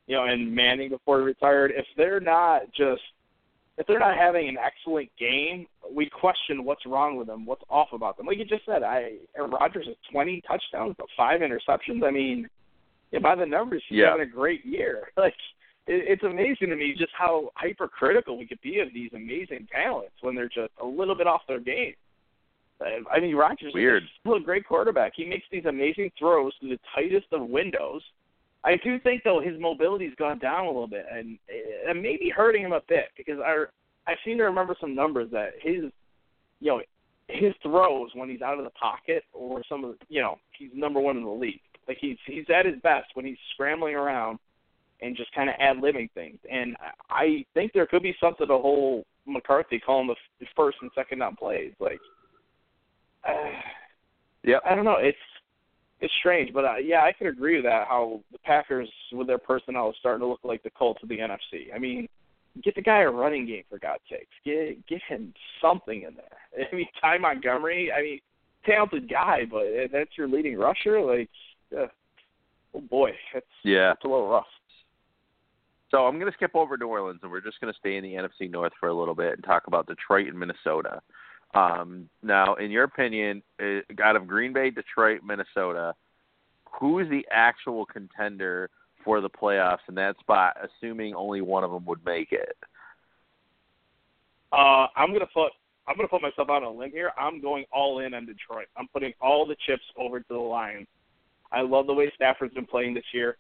you know, and Manning before he retired, if they're not just if they're not having an excellent game, we question what's wrong with them, what's off about them. Like you just said, I Aaron Rodgers has 20 touchdowns, but five interceptions. I mean, yeah, by the numbers, he's
yeah.
having a great year. Like it, it's amazing to me just how hypercritical we could be of these amazing talents when they're just a little bit off their game. I mean, Rodgers
Weird.
is still a great quarterback. He makes these amazing throws to the tightest of windows. I do think though his mobility's gone down a little bit, and it may be hurting him a bit because I I seem to remember some numbers that his you know his throws when he's out of the pocket or some of the, you know he's number one in the league. Like he's he's at his best when he's scrambling around and just kind of ad libbing things. And I think there could be something to whole McCarthy calling the first and second down plays. Like uh,
yeah,
I don't know. It's it's strange, but uh, yeah, I can agree with that. How the Packers with their personnel is starting to look like the Colts of the NFC. I mean, get the guy a running game for God's sakes. Get get him something in there. I mean, Ty Montgomery. I mean, talented guy, but that's your leading rusher. Like, uh, oh boy, it's
yeah,
it's a little rough.
So I'm going to skip over New Orleans, and we're just going to stay in the NFC North for a little bit and talk about Detroit and Minnesota. Um, now, in your opinion, uh, out of Green Bay, Detroit, Minnesota, who is the actual contender for the playoffs in that spot, assuming only one of them would make it?
Uh, I'm gonna put I'm gonna put myself out on a limb here. I'm going all in on Detroit. I'm putting all the chips over to the Lions. I love the way Stafford's been playing this year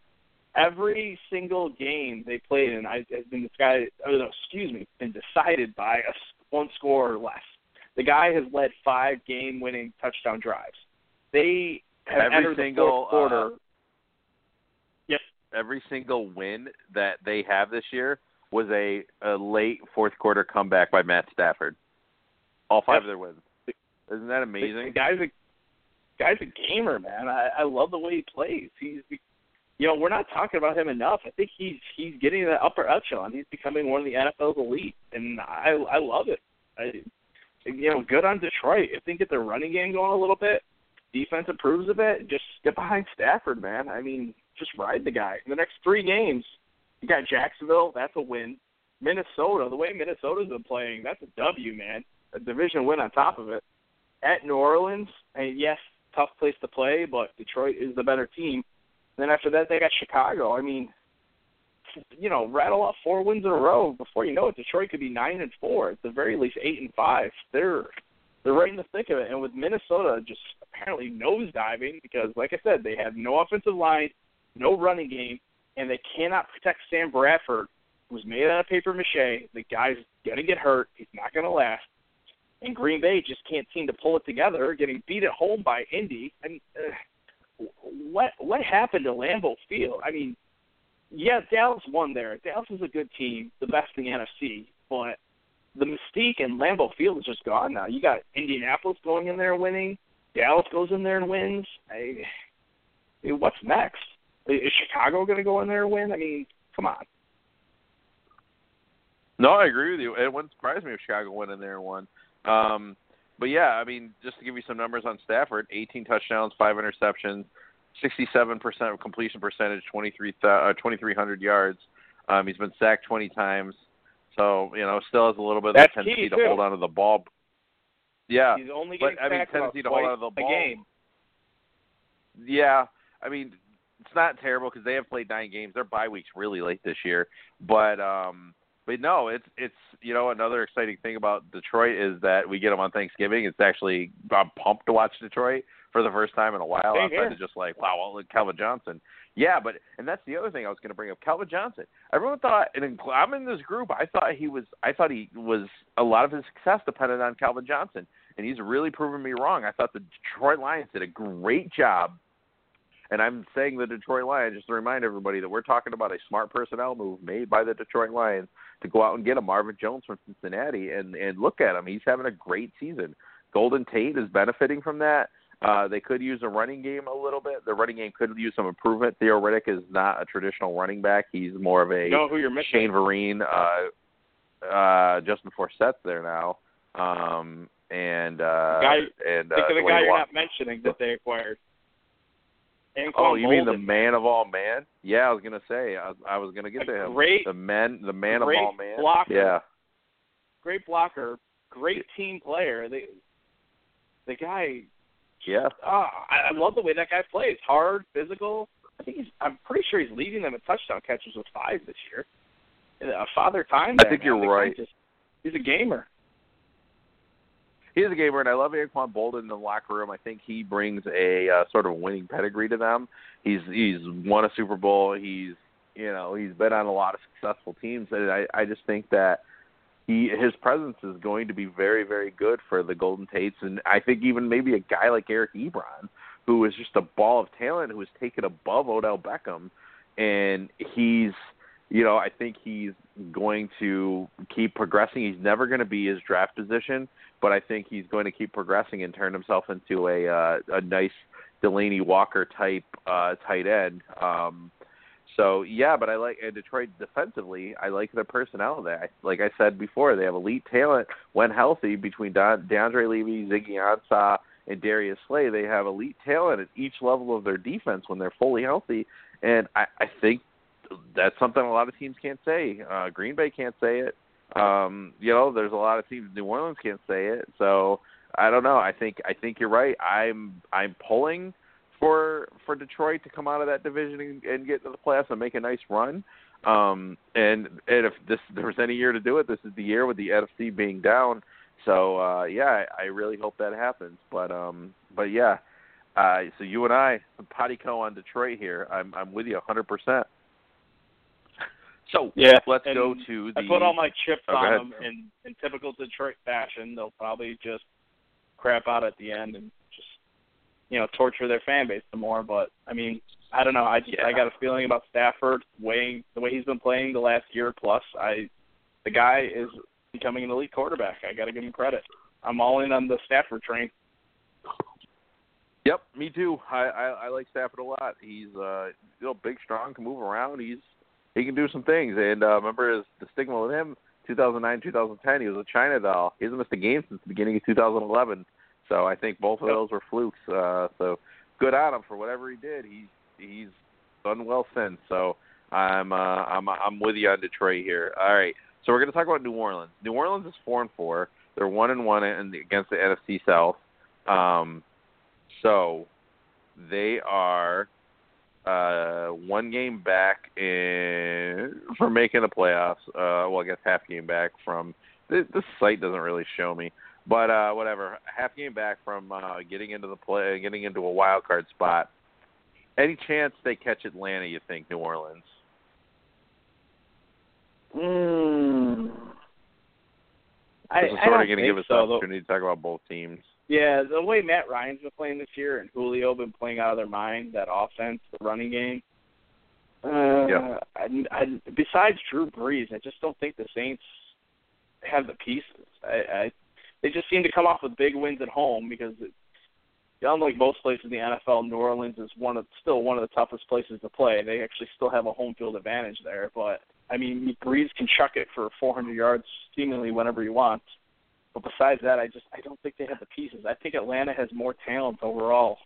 every single game they played in I, has been oh, no, excuse me, been decided by a one score or less. The guy has led five game-winning touchdown drives. They have
every
entered
single
the fourth quarter.
Uh,
yep.
Every single win that they have this year was a, a late fourth quarter comeback by Matt Stafford. All five
Yep.
of their wins. Isn't that amazing?
the guy's a guy's a gamer, man. I, I love the way he plays. He's you know, we're not talking about him enough. I think he's he's getting to the upper echelon. He's becoming one of the NFL's elite, and I I love it. I, you know, good on Detroit. If they get their running game going a little bit, defense improves a bit, just get behind Stafford, man. I mean, just ride the guy. In the next three games, you got Jacksonville. That's a win. Minnesota, the way Minnesota's been playing, that's a W, man. A division win on top of it. At New Orleans, and yes, tough place to play, but Detroit is the better team. Then after that, they got Chicago. I mean, you know, rattle off four wins in a row. Before you know it, Detroit could be nine and four. At the very least, eight and five. They're they're right in the thick of it. And with Minnesota just apparently nosediving because, like I said, they have no offensive line, no running game, and they cannot protect Sam Bradford, who's made out of paper mache. The guy's gonna get hurt. He's not gonna last. And Green Bay just can't seem to pull it together, getting beat at home by Indy. I mean, uh, what what happened to Lambeau Field? I mean, yeah, Dallas won there. Dallas is a good team, the best in the NFC, but the mystique in Lambeau Field is just gone now. You got Indianapolis going in there winning. Dallas goes in there and wins. I, I what's next? Is Chicago going to go in there and win? I mean, come on.
No, I agree with you. It wouldn't surprise me if Chicago went in there and won. Um, but yeah, I mean, just to give you some numbers on Stafford: 18 touchdowns, five interceptions, 67% of completion percentage, 23 uh, 2,300 yards. Um, he's been sacked 20 times, so you know still has a little bit of
That's
tendency to
too.
hold on to the ball. Yeah,
He's only
but,
getting
I mean, tendency to hold
twice
on to the ball.
game.
Yeah, I mean, it's not terrible because they have played nine games. Their bye week's really late this year, but um, but no, it's it's you know another exciting thing about Detroit is that we get them on Thanksgiving. It's actually I'm pumped to watch Detroit for the first time in a while.
Same
outside of just like wow, well, look, Calvin Johnson. Yeah, but and that's the other thing I was going to bring up. Calvin Johnson. Everyone thought, and in- I'm in this group. I thought he was. I thought he was. A lot of his success depended on Calvin Johnson, and he's really proven me wrong. I thought the Detroit Lions did a great job and I'm saying the Detroit Lions just to remind everybody that we're talking about a smart personnel move made by the Detroit Lions to go out and get a Marvin Jones from Cincinnati and and look at him. He's having a great season. Golden Tate is benefiting from that. Uh, they could use a running game a little bit. The running game could use some improvement. Theo Riddick is not a traditional running back. He's more of a
You know who you're missing?
Shane Vereen, uh, uh, Justin Forsett's there now, um, and uh,
Guy-
and uh,
Think of the guy you're not mentioning that they acquired. Anquan
Oh, you mean the man of all man? Yeah, I was gonna say. I was, I was gonna get
A
to him.
great-
the man, the man of all man.
blocker.
Yeah,
great blocker, great team player. The the guy,
yeah.
oh, I, I love the way that guy plays. Hard, physical. I think he's. I'm pretty sure he's leading them in touchdown catches with five this year. A father time.
I think you're
The guy
right.
Just, he's a gamer.
He's a gamer, and I love Anquan Boldin in the locker room. I think he brings a uh, sort of winning pedigree to them. He's he's won a Super Bowl. He's you know he's been on a lot of successful teams, and I I just think that he his presence is going to be very very good for the Golden Tates, and I think even maybe a guy like Eric Ebron, who is just a ball of talent, who is taken above Odell Beckham, and he's you know, I think he's going to keep progressing. He's never going to be his draft position, but I think he's going to keep progressing and turn himself into a uh, a nice Delanie Walker type uh, tight end. Um, so yeah, but I like Detroit defensively. I like their personnel there. Like I said before, they have elite talent when healthy between Don, DeAndre Levy, Ziggy Ansah, and Darius Slay. They have elite talent at each level of their defense when they're fully healthy, and I, I think that's something a lot of teams can't say. Uh, Green Bay can't say it. Um, you know, there's a lot of teams. New Orleans can't say it. So I don't know. I think I think you're right. I'm I'm pulling for for Detroit to come out of that division and, and get into the playoffs and make a nice run. Um, and and if this there was any year to do it, this is the year with the NFC being down. So uh, yeah, I, I really hope that happens. But um, but yeah, uh, so you and I, potty co on Detroit here. I'm I'm with you 100. percent So
yeah,
let's go to the.
I put all my chips
oh,
on them in in typical Detroit fashion. They'll probably just crap out at the end and you know torture their fan base some more. But I mean, I don't know. I just
yeah.
I got a feeling about Stafford way the way he's been playing the last year plus. I the guy is becoming an elite quarterback. I got to give him credit. I'm all in on the Stafford train.
Yep, me too. I, I I like Stafford a lot. He's uh you know big, strong, can move around. He's he can do some things. And uh, remember his the stigma with him, 2009, 2010. He was a China doll. He hasn't missed a game since the beginning of 2011. So I think both of those were flukes. Uh, so good on him for whatever he did. He's he's done well since. So I'm uh, I'm I'm with you on Detroit here. All right. So we're going to talk about New Orleans. New Orleans is four and four. They're one and one in, against the NFC South. Um, so they are uh, one game back in from making the playoffs. Uh, well, I guess half game back from. This, this site doesn't really show me. But uh, whatever, half game back from uh, getting into the play, getting into a wild card spot. Any chance they catch Atlanta? You think New Orleans?
Mm. I,
this is
I
sort
don't
of going to give us
so,
an opportunity to talk about both teams.
Yeah, the way Matt Ryan's been playing this year and Julio been playing out of their mind, that offense, the running game. Uh,
yeah.
I, I, besides Drew Brees, I just don't think the Saints have the pieces. I, I they just seem to come off with big wins at home because it, unlike most places in the NFL, New Orleans is one of still one of the toughest places to play. They actually still have a home field advantage there. But I mean, Brees can chuck it for 400 yards seemingly whenever he wants. But besides that, I just I don't think they have the pieces. I think Atlanta has more talent overall.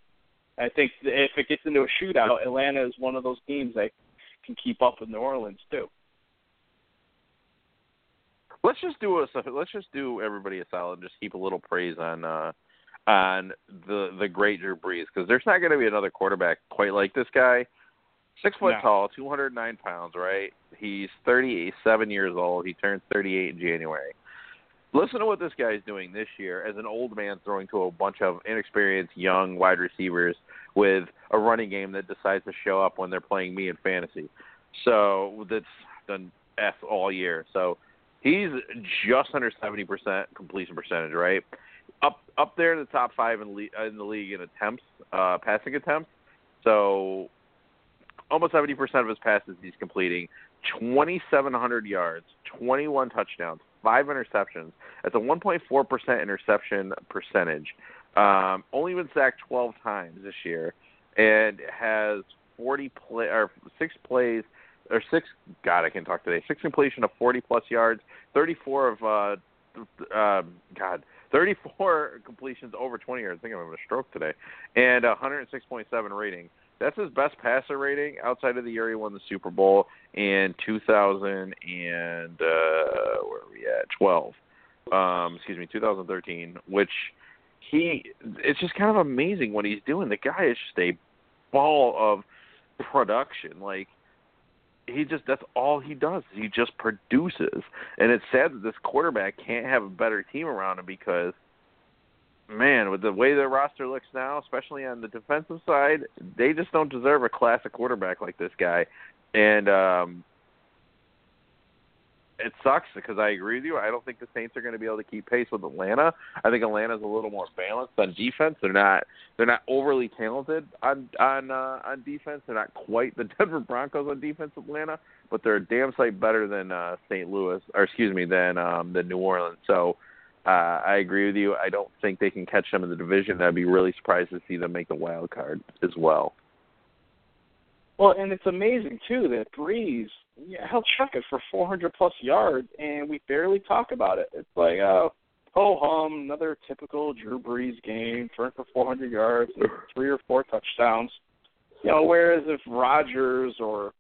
I think if it gets into a shootout, Atlanta is one of those teams that can keep up with New Orleans too.
Let's just do a let's just do everybody a solid and just heap a little praise on uh on the the great Drew Brees because there's not going to be another quarterback quite like this guy. Six foot
no.
tall, 209 pounds, right? He's 37 years old. He turns 38 in January. Listen to what this guy's doing this year as an old man throwing to a bunch of inexperienced young wide receivers with a running game that decides to show up when they're playing me in fantasy. So that's done F all year. So he's just under 70% completion percentage, right? Up up there in the top five in, le- in the league in attempts, uh, passing attempts. So almost 70% of his passes he's completing. 2,700 yards, 21 touchdowns, five interceptions. That's a 1.4% interception percentage. Um, only been sacked 12 times this year, and has 40 play or six plays or six. God, I can talk today. Six completion of 40 plus yards, 34 of uh, uh, God, 34 completions over 20 yards. I think I'm having a stroke today, and 106.7 rating. That's his best passer rating outside of the year he won the Super Bowl in 2000 and uh, where are we at? 12. Um, excuse me, 2013. Which he, it's just kind of amazing what he's doing. The guy is just a ball of production. Like he just that's all he does. He just produces, and it's sad that this quarterback can't have a better team around him because, man, with the way their roster looks now, especially on the defensive side, they just don't deserve a classic quarterback like this guy. And um, it sucks because I agree with you. I don't think the Saints are going to be able to keep pace with Atlanta. I think Atlanta's a little more balanced on defense. They're not they're not overly talented on on uh, on defense. They're not quite the Denver Broncos on defense, Atlanta, but they're a damn sight better than uh, St. Louis or excuse me than um, than New Orleans. So. Uh, I agree with you. I don't think they can catch them in the division. I'd be really surprised to see them make the wild card as well.
Well, and it's amazing too that Brees yeah, he'll chuck it for 400 plus yards, and we barely talk about it. It's like, uh, oh, ho hum, another typical Drew Brees game, throwing for 400 yards, and three or four touchdowns. You know, whereas if Rodgers or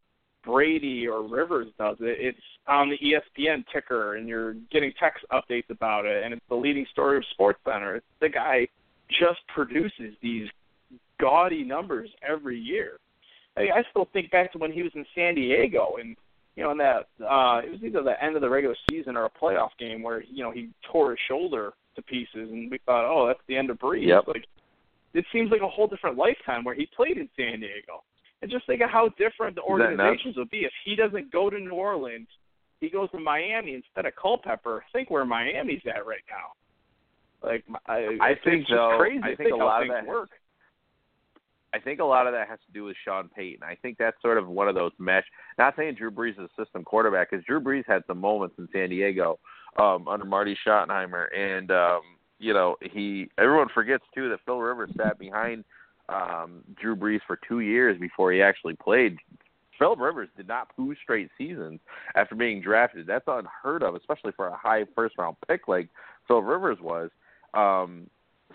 Brady or Rivers does it, it's on the ESPN ticker, and you're getting text updates about it, and it's the leading story of Sports Center. The guy just produces these gaudy numbers every year. I, mean, I still think back to when he was in San Diego, and you know, in that uh it was either the end of the regular season or a playoff game where, you know, he tore his shoulder to pieces and we thought, Oh, that's the end of Brees.
Yep.
Like it seems like a whole different lifetime where he played in San Diego. And just think of how different the organizations would be if he doesn't go to New Orleans, he goes to Miami instead of Culpepper. Think where Miami's at right now. Like I,
I think
it's
though,
crazy
I think
think
a lot of
things
that
work.
I think a lot of that has to do with Sean Payton. I think that's sort of one of those mesh. Not saying Drew Brees is a system quarterback, because Drew Brees had some moments in San Diego um, under Marty Schottenheimer, and um, you know he. Everyone forgets too that Phil Rivers sat behind um, Drew Brees for two years before he actually played. Philip Rivers did not two straight seasons after being drafted. That's unheard of, especially for a high first round pick like Phil Rivers was. Um,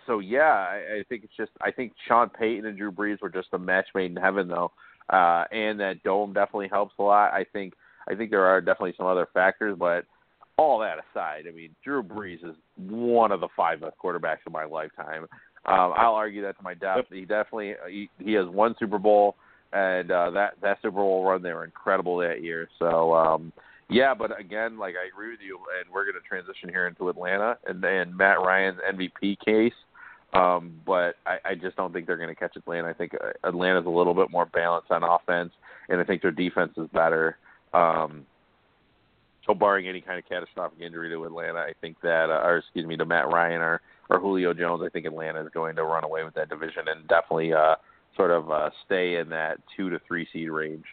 so yeah, I, I think it's just I think Sean Payton and Drew Brees were just a match made in heaven though, uh, and that dome definitely helps a lot. I think I think there are definitely some other factors, but all that aside, I mean Drew Brees is one of the five best quarterbacks of my lifetime. Um, I'll argue that to my death. He definitely he, he has one Super Bowl, and uh, that that Super Bowl run they were incredible that year. So. um yeah, but again, like I agree with you, and we're going to transition here into Atlanta and, and Matt Ryan's MVP case. Um, but I, I just don't think they're going to catch Atlanta. I think uh, Atlanta's a little bit more balanced on offense, and I think their defense is better. Um, so, barring any kind of catastrophic injury to Atlanta, I think that, uh, or excuse me, to Matt Ryan or or Julio Jones, I think Atlanta is going to run away with that division and definitely uh, sort of uh, stay in that two to three seed range.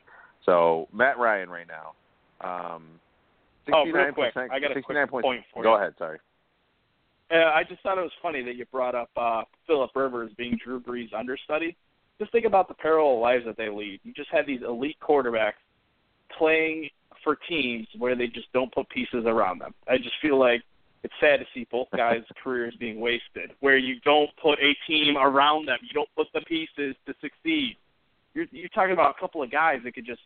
So, Matt Ryan right now. Um,
Oh, real quick, I got a quick point for
Go
you.
ahead, sorry.
Uh, I just thought it was funny that you brought up uh, Philip Rivers being Drew Brees' understudy. Just think about the parallel lives that they lead. You just have these elite quarterbacks playing for teams where they just don't put pieces around them. I just feel like it's sad to see both guys' careers being wasted, where you don't put a team around them. You don't put the pieces to succeed. You're, you're talking about a couple of guys that could just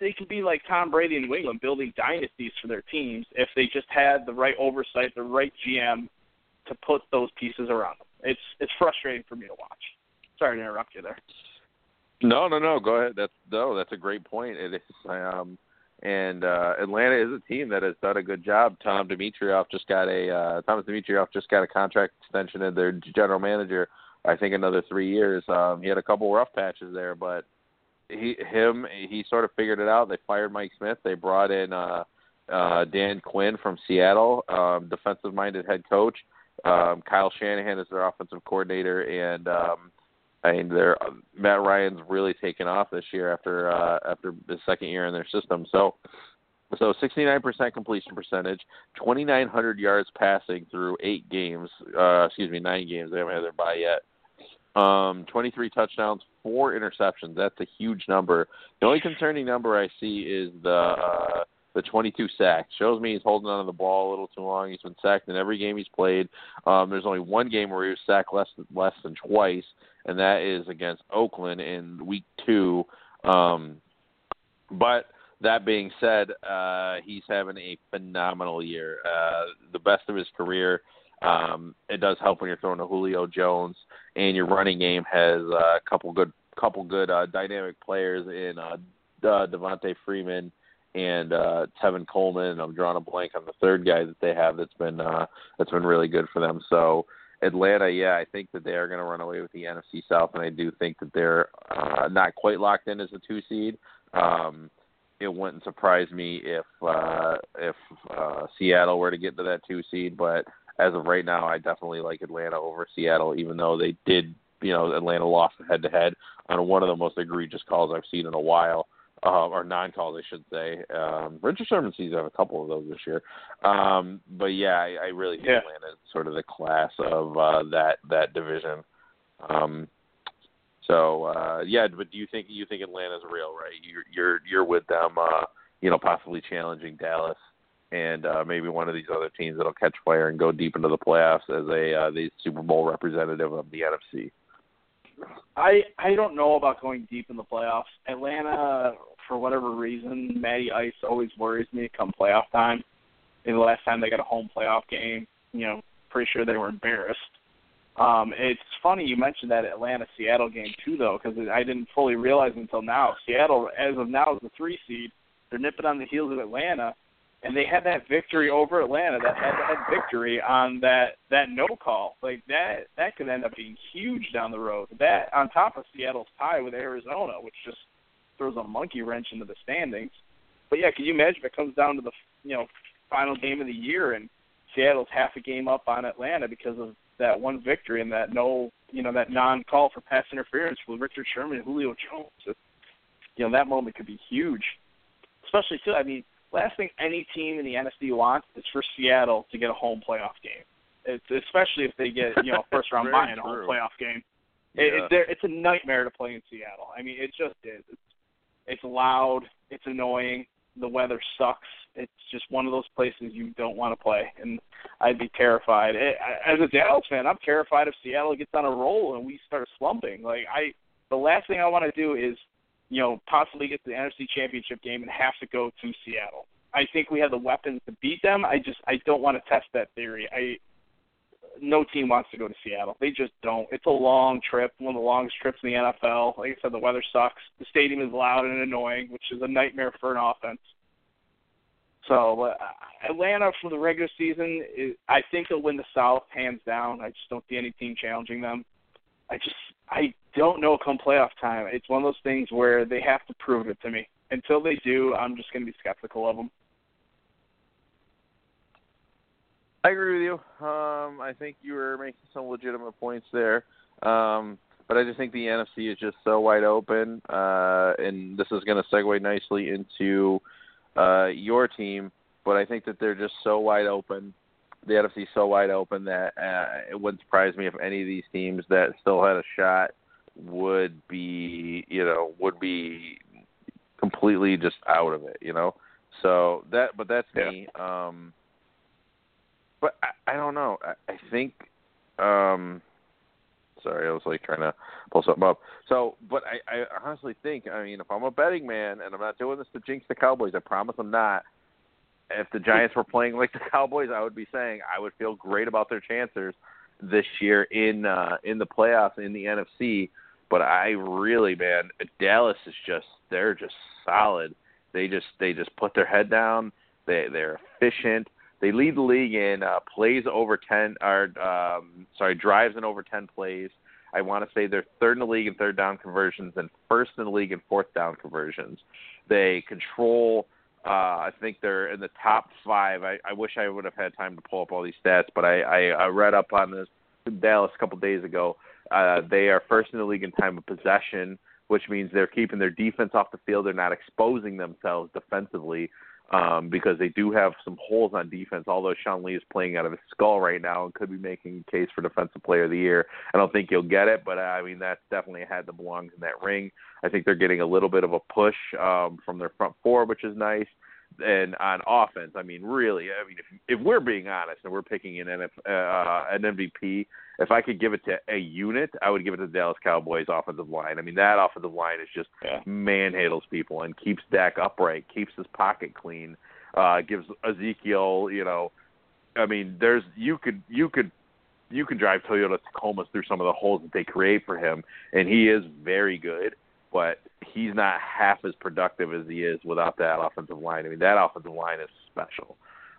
they could be like Tom Brady in New England, building dynasties for their teams if they just had the right oversight, the right GM to put those pieces around them. It's it's frustrating for me to watch. Sorry to interrupt you there.
No, no, no. Go ahead. That's no. That's a great point. It is. Um, and uh, Atlanta is a team that has done a good job. Tom Dimitroff just got a uh, Thomas Dimitroff just got a contract extension as their general manager. I think another three years. Um, he had a couple rough patches there, but he him he sort of figured it out. They fired Mike Smith. They brought in uh, uh, Dan Quinn from Seattle, um, defensive minded head coach. Um, Kyle Shanahan is their offensive coordinator, and um, I mean, their uh, Matt Ryan's really taken off this year after uh, after the second year in their system. So, so 69% completion percentage, 2,900 yards passing through eight games. Uh, excuse me, nine games. They haven't had their bye yet. Um, 23 touchdowns, four interceptions. That's a huge number. The only concerning number I see is the uh, the 22 sacks. Shows me he's holding on to the ball a little too long. He's been sacked in every game he's played. Um, there's only one game where he was sacked less than, less than twice, and that is against Oakland in Week Two. Um, but that being said, uh, he's having a phenomenal year, uh, the best of his career. Um, it does help when you're throwing to Julio Jones, and your running game has a couple good, couple good uh, dynamic players in uh, uh, Devonta Freeman and uh, Tevin Coleman. I'm drawing a blank on the third guy that they have that's been uh, that's been really good for them. So Atlanta, yeah, I think that they are going to run away with the NFC South, and I do think that they're uh, not quite locked in as a two seed. Um, it wouldn't surprise me if uh, if uh, Seattle were to get to that two seed. But as of right now, I definitely like Atlanta over Seattle, even though they did, you know, Atlanta lost head to head on one of the most egregious calls I've seen in a while. Uh, or non calls, I should say. Um, Richard Sherman to have a couple of those this year, um, but yeah, I, I really think
Yeah.
Atlanta is sort of the class of uh, that that division. Um, so uh, yeah, but do you think you think Atlanta's real, right? You're you're you're with them, uh, you know, possibly challenging Dallas and uh, maybe one of these other teams that'll catch fire and go deep into the playoffs as a uh, the Super Bowl representative of the NFC.
I I don't know about going deep in the playoffs. Atlanta, for whatever reason, Matty Ice always worries me come playoff time. And the last time they got a home playoff game, you know, pretty sure they were embarrassed. Um, it's funny you mentioned that Atlanta Seattle game too, though, because I didn't fully realize until now. Seattle, as of now, is the three seed. They're nipping on the heels of Atlanta, and they had that victory over Atlanta, that head-to-head victory on that that no call. Like that, that could end up being huge down the road. That on top of Seattle's tie with Arizona, which just throws a monkey wrench into the standings. But yeah, can you imagine if it comes down to the you know final game of the year and Seattle's half a game up on Atlanta because of that one victory and that no you know that non-call for pass interference with Richard Sherman and Julio Jones. It, you know that moment could be huge, especially too. I mean, last thing any team in the NFC wants is for Seattle to get a home playoff game. It's especially if they get you know first round bye in a home playoff game.
Yeah.
It, it, it's a nightmare to play in Seattle. I mean, it just is. It's, it's loud. It's annoying. The weather sucks. It's just one of those places you don't want to play, and I'd be terrified. It, as a Dallas fan, I'm terrified if Seattle gets on a roll and we start slumping. Like I, the last thing I want to do is, you know, possibly get to the NFC Championship game and have to go to Seattle. I think we have the weapons to beat them. I just I don't want to test that theory. I no team wants to go to Seattle. They just don't. It's a long trip, one of the longest trips in the NFL. Like I said, the weather sucks. The stadium is loud and annoying, which is a nightmare for an offense. So, uh, Atlanta for the regular season, is, I think they'll win the South hands down. I just don't see any team challenging them. I just I don't know come playoff time. It's one of those things where they have to prove it to me. Until they do, I'm just going to be skeptical of them.
I agree with you. Um, I think you were making some legitimate points there. Um, but I just think the NFC is just so wide open, uh, and this is going to segue nicely into uh, your team. But I think that they're just so wide open. The NFC is so wide open that uh, it wouldn't surprise me if any of these teams that still had a shot would be, you know, would be completely just out of it. You know, so that. But that's
Yeah.
me. Um, but I, I don't know. I, I think. Um, sorry, I was like trying to pull something up. So, but I, I honestly think. I mean, if I'm a betting man, and I'm not doing this to jinx the Cowboys, I promise I'm not. If the Giants were playing like the Cowboys, I would be saying I would feel great about their chances this year in uh, in the playoffs in the NFC. But I really, man, Dallas is just they're just solid. They just they just put their head down. They they're efficient. They lead the league in uh, plays over ten or um, sorry drives in over ten plays. I want to say they're third in the league in third down conversions and first in the league in fourth down conversions. They control. Uh, I think they're in the top five. I, I wish I would have had time to pull up all these stats, but I, I, I read up on this Dallas a couple days ago. Uh, they are first in the league in time of possession, which means they're keeping their defense off the field. They're not exposing themselves defensively um, because they do have some holes on defense. Although Sean Lee is playing out of his skull right now and could be making a case for Defensive Player of the Year, I don't think he'll get it. But uh, I mean, that's definitely a hat that belongs in that ring. I think they're getting a little bit of a push um, from their front four, which is nice. And on offense, I mean, really, I mean, if if we're being honest and we're picking an NF, uh, an MVP, if I could give it to a unit, I would give it to the Dallas Cowboys offensive line. I mean, that offensive line is just
Yeah.
manhandles people and keeps Dak upright, keeps his pocket clean, uh, gives Ezekiel, you know, I mean, there's you could you could you could drive Toyota Tacomas through some of the holes that they create for him, and he is very good, but he's not half as productive as he is without that offensive line. I mean, that offensive line is special.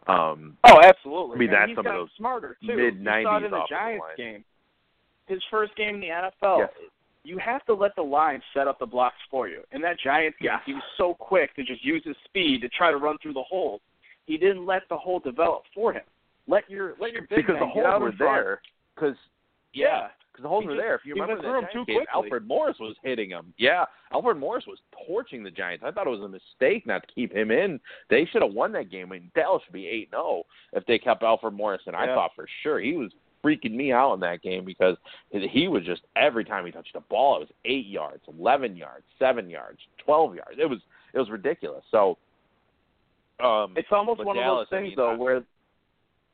Um,
Oh, absolutely.
I mean,
And
that's
he's
some of those
smarter too.
mid-
You saw it in
90s
the
offensive
Giants
line.
game. His first game in the NFL.
Yes.
you have to let the line set up the blocks for you. And that Giants game,
Yeah.
he was so quick to just use his speed to try to run through the hole. He didn't let the hole develop for him. Let your let your big
because the holes were there. Because
Yeah.
Because the holes were there. If you remember that
too
game,
quickly.
Alfred Morris was hitting him. Yeah, Alfred Morris was torching the Giants. I thought it was a mistake not to keep him in. They should have won that game. I mean, Dallas should be eight zero if they kept Alfred Morris. And I thought for sure he was freaking me out in that game because he was just every time he touched the ball, it was eight yards, eleven yards, seven yards, twelve yards. It was it was ridiculous. So. Um,
It's almost one
Dallas,
of those
I
things
mean,
though
I-
where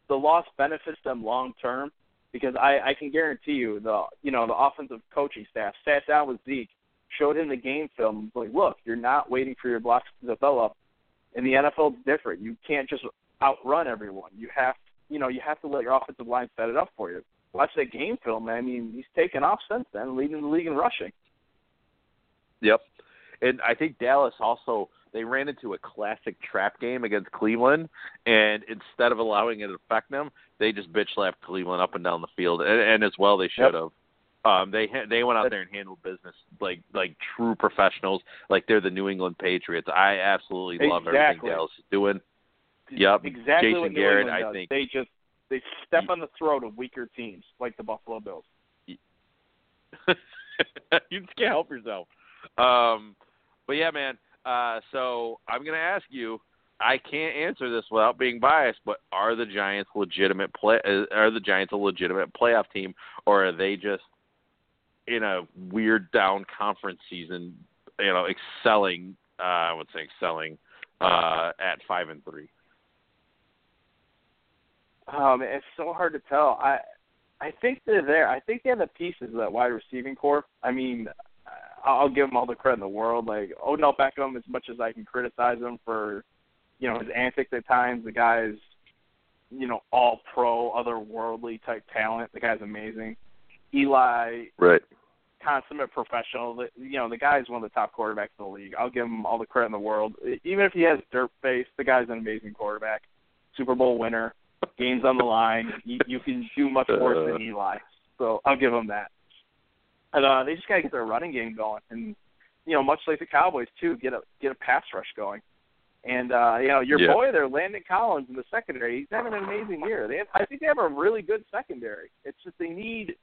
the loss benefits them long term because I, I can guarantee you the you know the offensive coaching staff sat down with Zeke, showed him the game film, like look, you're not waiting for your blocks to develop. In the NFL, different. You can't just outrun everyone. You have you know you have to let your offensive line set it up for you. Watch that game film. I mean, he's taken off since then, leading the league in rushing.
Yep. And I think Dallas also they ran into a classic trap game against Cleveland, and instead of allowing it to affect them, they just bitch slapped Cleveland up and down the field, and, and as well they should have. Um, they they went out there and handled business like like true professionals, like they're the New England Patriots. I absolutely love everything. Dallas is doing. Yep.
Exactly
Jason Garrett,
England
I think-
they just they step on the throat of weaker teams like the Buffalo Bills.
you just can't help yourself. Um, but yeah, man. Uh, so I'm gonna ask you. I can't answer this without being biased, but are the Giants legitimate play? uh, Are the Giants a legitimate playoff team, or are they just in a weird down conference season? You know, excelling. Uh, I would say excelling uh, at five and three.
Um, it's so hard to tell. I I think they're there. I think they have the pieces of that wide receiving corps. I mean, I'll give them all the credit in the world. Like Odell Beckham, as much as I can criticize him for, you know, his antics at times, the guy's, you know, all pro, otherworldly type talent. The guy's amazing. Eli,
Right.
consummate professional. The- You know, the guy's one of the top quarterbacks in the league. I'll give him all the credit in the world. Even if he has dirt face, the guy's an amazing quarterback. Super Bowl winner. Games on the line. You, you can do much worse than uh. Eli. So I'll give him that. And uh, they just gotta get their running game going, and you know, much like the Cowboys too, get a get a pass rush going. And uh, you know, your
Yeah.
boy there, Landon Collins in the secondary, he's having an amazing year. They have, I think they have a really good secondary. It's just they need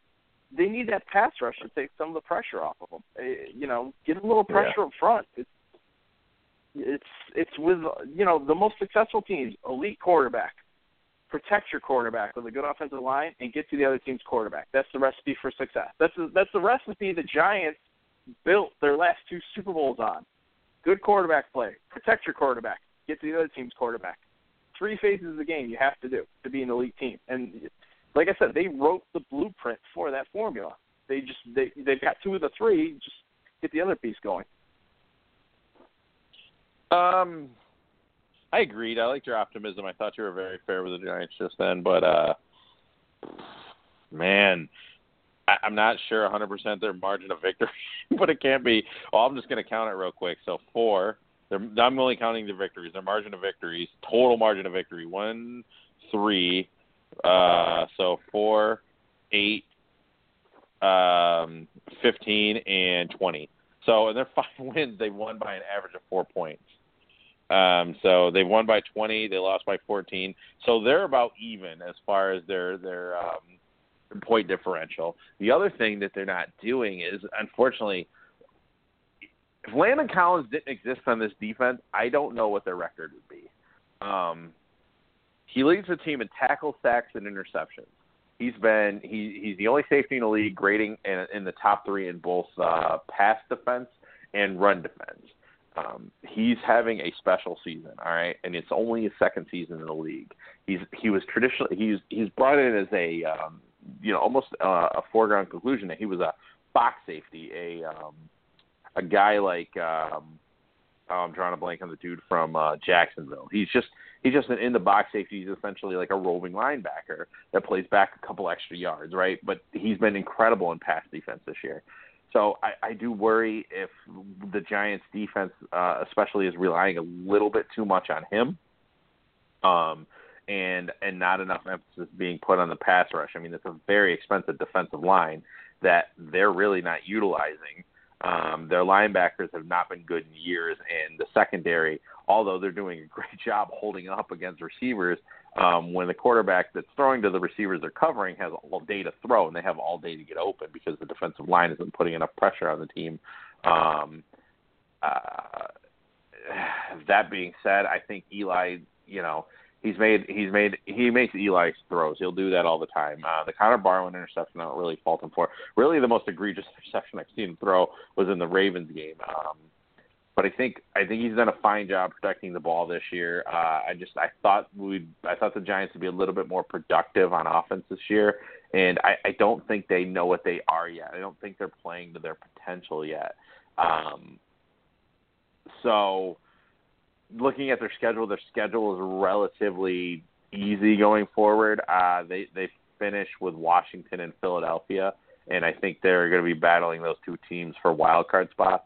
they need that pass rush to take some of the pressure off of them. Uh, you know, get a little pressure up front. It's it's it's with you know the most successful teams, elite quarterback. Protect your quarterback with a good offensive line and get to the other team's quarterback. That's the recipe for success. That's the, that's the recipe the Giants built their last two Super Bowls on. Good quarterback play. Protect your quarterback. Get to the other team's quarterback. Three phases of the game you have to do to be an elite team. And like I said, they wrote the blueprint for that formula. They just they they've got two of the three. Just get the other piece going.
Um, I agreed. I liked your optimism. I thought you were very fair with the Giants just then, but uh, man, I, I'm not sure 100% their margin of victory, but it can't be. Oh, I'm just going to count it real quick. So four. They're, I'm only counting the victories. Their margin of victories, total margin of victory, one, three. Uh, so four, eight, um, fifteen, and twenty. So in their five wins, they won by an average of four points. Um, so they've won by 20, they lost by 14. So they're about even as far as their their um, point differential. The other thing that they're not doing is, unfortunately, if Landon Collins didn't exist on this defense, I don't know what their record would be. Um, he leads the team in tackle sacks and interceptions. He's been he he's the only safety in the league grading in, in the top three in both uh, pass defense and run defense. Um, he's having a special season, all right, and it's only his second season in the league. He's he was traditionally he's he's brought in as a um, you know almost uh, a foregone conclusion that he was a box safety, a um, a guy like um, oh, I'm drawing a blank on the dude from uh, Jacksonville. He's just he's just an in the box safety. He's essentially like a roving linebacker that plays back a couple extra yards, right? But he's been incredible in pass defense this year. So I, I do worry if the Giants' defense, uh, especially, is relying a little bit too much on him, um, and and not enough emphasis being put on the pass rush. I mean, it's a very expensive defensive line, that they're really not utilizing. Um, their linebackers have not been good in years, and the secondary, although they're doing a great job holding up against receivers, um, when the quarterback that's throwing to the receivers they're covering has all day to throw, and they have all day to get open because the defensive line isn't putting enough pressure on the team. Um, uh, that being said, I think Eli, you know, he's made he's made he makes Eli throws. He'll do that all the time. Uh, the Connor Barwin interception, I don't really fault him for. Really, the most egregious interception I've seen him throw was in the Ravens game. Um, but I think I think he's done a fine job protecting the ball this year. Uh, I just I thought we I thought the Giants would be a little bit more productive on offense this year, and I, I don't think they know what they are yet. I don't think they're playing to their potential yet. Um, so looking at their schedule, their schedule is relatively easy going forward. Uh, they they finish with Washington and Philadelphia, and I think they're going to be battling those two teams for wild card spots.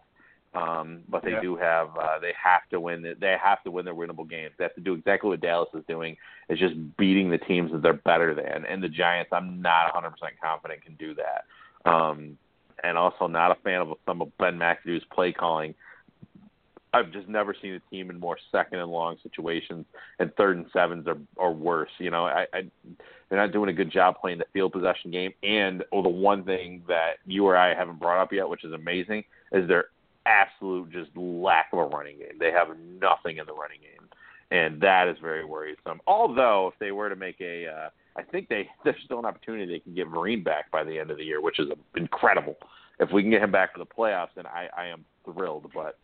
Um, but they
yeah.
do have uh, they have to win they have to win their winnable games. They have to do exactly what Dallas is doing is just beating the teams that they're better than. And the Giants, I'm not 100% confident can do that. Um, and also not a fan of some of Ben McAdoo's play calling. I've just never seen a team in more second and long situations and third and sevens or or worse. You know, I, I they're not doing a good job playing the field possession game. And oh, the one thing that you or I haven't brought up yet, which is amazing, is their absolute just lack of a running game. They have nothing in the running game, and that is very worrisome. Although if they were to make a uh, I think they there's still an opportunity they can get Vereen back by the end of the year, which is incredible. If we can get him back for the playoffs, then I, I am thrilled. But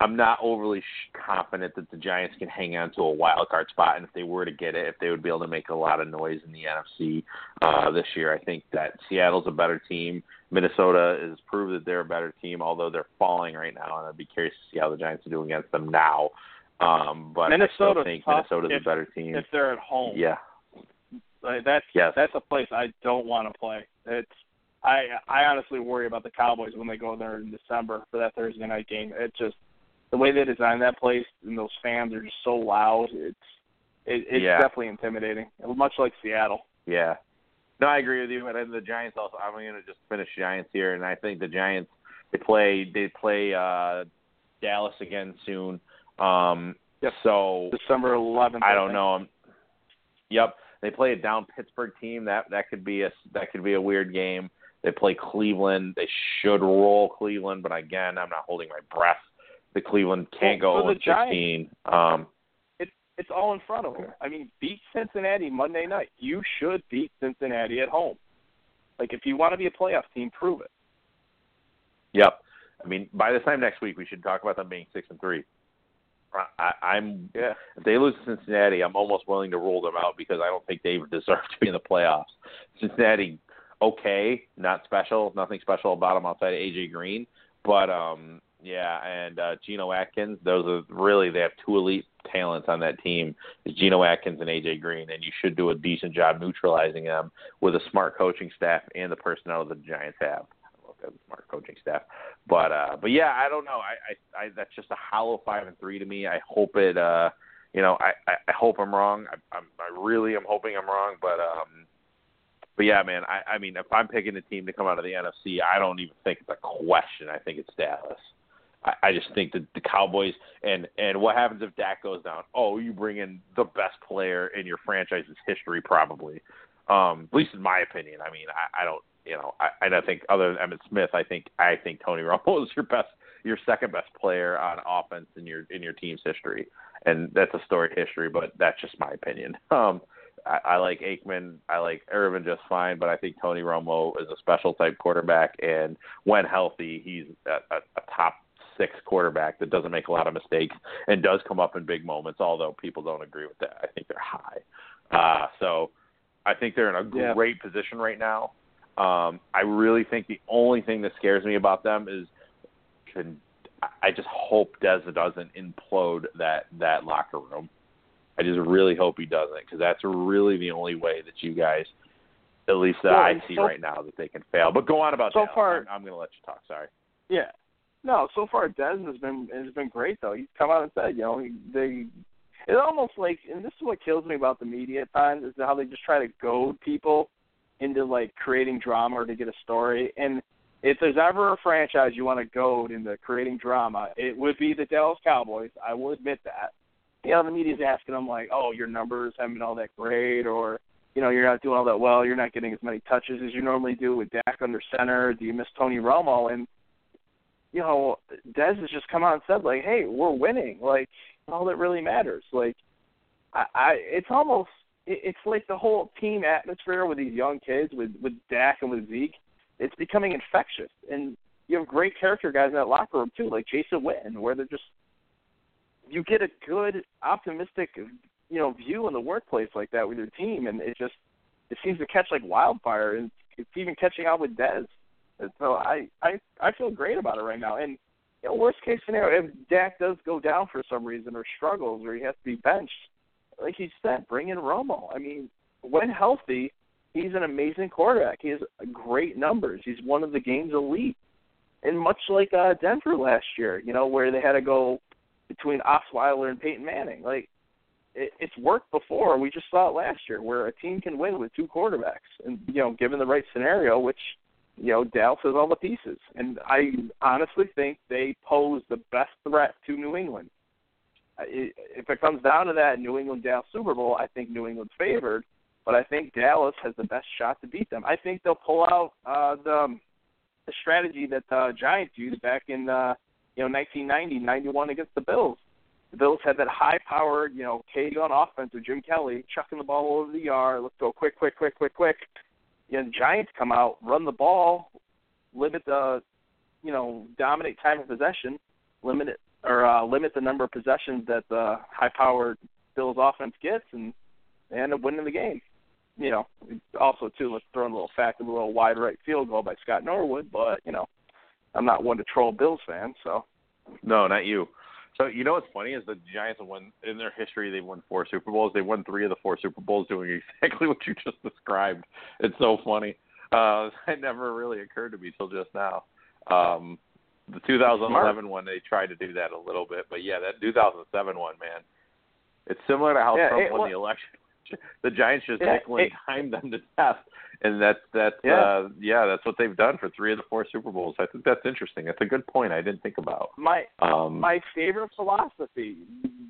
I'm not overly confident that the Giants can hang on to a wild card spot, and if they were to get it, if they would be able to make a lot of noise in the NFC uh, this year, I think that Seattle's a better team. Minnesota has proved that they're a better team, although they're falling right now, and I'd be curious to see how the Giants are doing against them now. Um, but
Minnesota
I still think Minnesota's
if,
a better team.
if they're at home.
Yeah,
like, that's
yes.
that's a place I don't want to play. It's I I honestly worry about the Cowboys when they go there in December for that Thursday night game. It just the way they designed that place and those fans are just so loud. It's it, it's
Yeah.
definitely intimidating, much like Seattle.
Yeah. No, I agree with you. And the Giants also. I'm going to just finish Giants here, and I think the Giants they play they play uh Dallas again soon. Um,
Yep.
So
December 11th.
I don't
think.
know. Yep, they play a down Pittsburgh team. That that could be a that could be a weird game. They play Cleveland. They should roll Cleveland, but again, I'm not holding my breath. The Cleveland can't
Well,
go
for the
16. Um,
It's it's all in front of them. I mean, beat Cincinnati Monday night. You should beat Cincinnati at home. Like if you want to be a playoff team, prove it.
Yep. I mean, by this time next week, we should talk about them being six and three. I, I'm
Yeah.
if they lose to Cincinnati, I'm almost willing to rule them out because I don't think they deserve to be in the playoffs. Cincinnati, okay, not special, nothing special about them outside of AJ Green, but um, yeah, and uh, Geno Atkins, those are really they have two elite talents on that team, is Geno Atkins and AJ Green, and you should do a decent job neutralizing them with a smart coaching staff and the personnel that the Giants have. They smart coaching staff, but uh, but yeah, I don't know. I, I, I that's just a hollow five and three to me. I hope it. uh you know, I, I, I hope I'm wrong. I, I'm, I really am hoping I'm wrong, but um, but yeah, man. I, I mean, if I'm picking a team to come out of the NFC, I don't even think it's a question. I think it's Dallas. I, I just think that the Cowboys and and what happens if Dak goes down? Oh, you bring in the best player in your franchise's history, probably. Um, at least in my opinion. I mean, I, I don't, you know, I, I don't think other than Emmitt Smith, I think I think Tony Romo is your best, your second best player on offense in your in your team's history, and that's a storied history. But that's just my opinion. Um, I, I like Aikman. I like Irvin just fine, but I think Tony Romo is a special type quarterback, and when healthy, he's a, a, a top six quarterback that doesn't make a lot of mistakes and does come up in big moments. Although people don't agree with that, I think they're high. Uh, so I think they're in a
Yeah.
great position right now. Um, I really think the only thing that scares me about them is can I just hope Deza doesn't implode that that locker room. I just really hope he doesn't because that's really the only way that you guys, at least that
Well,
I see
so-
right now, that they can fail. But go on about
So
Dallas.
far-
I'm, I'm going to let you talk. Sorry.
Yeah. No, so far Dez has been has been great though. He's come out and said, you know, he, they it's almost like and this is what kills me about the media at times is how they just try to goad people into like creating drama or to get a story. And if there's ever a franchise you want to go into creating drama, it would be the Dallas Cowboys. I will admit that. You know, the media's asking them like, "Oh, your numbers haven't been all that great," or you know, you're not doing all that well. You're not getting as many touches as you normally do with Dak under center. Do you miss Tony Romo? And you know, Dez has just come out and said like, "Hey, we're winning. Like, all that really matters." Like, I, I it's almost it's like the whole team atmosphere with these young kids, with with Dak and with Zeke. It's becoming infectious, and you have great character guys in that locker room too, like Jason Witten, where they're just you get a good, optimistic, you know, view in the workplace like that with your team, and it just it seems to catch like wildfire, and it's even catching out with Dez. And so I I I feel great about it right now. And you know, worst case scenario, if Dak does go down for some reason or struggles or he has to be benched, like you said, bring in Romo. I mean, when healthy, he's an amazing quarterback. He has great numbers. He's one of the game's elite. And much like uh, Denver last year, you know, where they had to go between Osweiler and Peyton Manning, like it, it's worked before. We just saw it last year, where a team can win with two quarterbacks, and you know, given the right scenario, which you know, Dallas has all the pieces. And I honestly think they pose the best threat to New England. If it comes down to that New England Dallas Super Bowl, I think New England's favored, but I think Dallas has the best shot to beat them. I think they'll pull out uh, the the strategy that the Giants used back in uh, you know 1990, 91 against the Bills. The Bills had that high-powered, you know, K gun offense with Jim Kelly chucking the ball over the yard. Let's go quick, quick, quick, quick, quick you know, the Giants come out, run the ball, limit the, you know, dominate time of possession, limit it or uh, limit the number of possessions that the high-powered Bills offense gets, and they end up winning the game. You know, also too, let's throw in a little fact of a little wide right field goal by Scott Norwood, but you know, I'm not one to troll Bills fans, so.
No, not you. So you know what's funny is the Giants have won in their history. They've won four Super Bowls. They won three of the four Super Bowls doing exactly what you just described. It's so funny. Uh, it never really occurred to me till just now. Um, the 2011 one, they tried to do that a little bit, but yeah, that 2007 one, man, it's similar to how
yeah,
Trump
it,
won
well,
the election. The Giants just
yeah,
nickel and timed them to death, and that's that's
yeah.
uh yeah that's what they've done for three of the four Super Bowls. I think that's interesting. That's a good point. I didn't think about.
My
Um,
my favorite philosophy,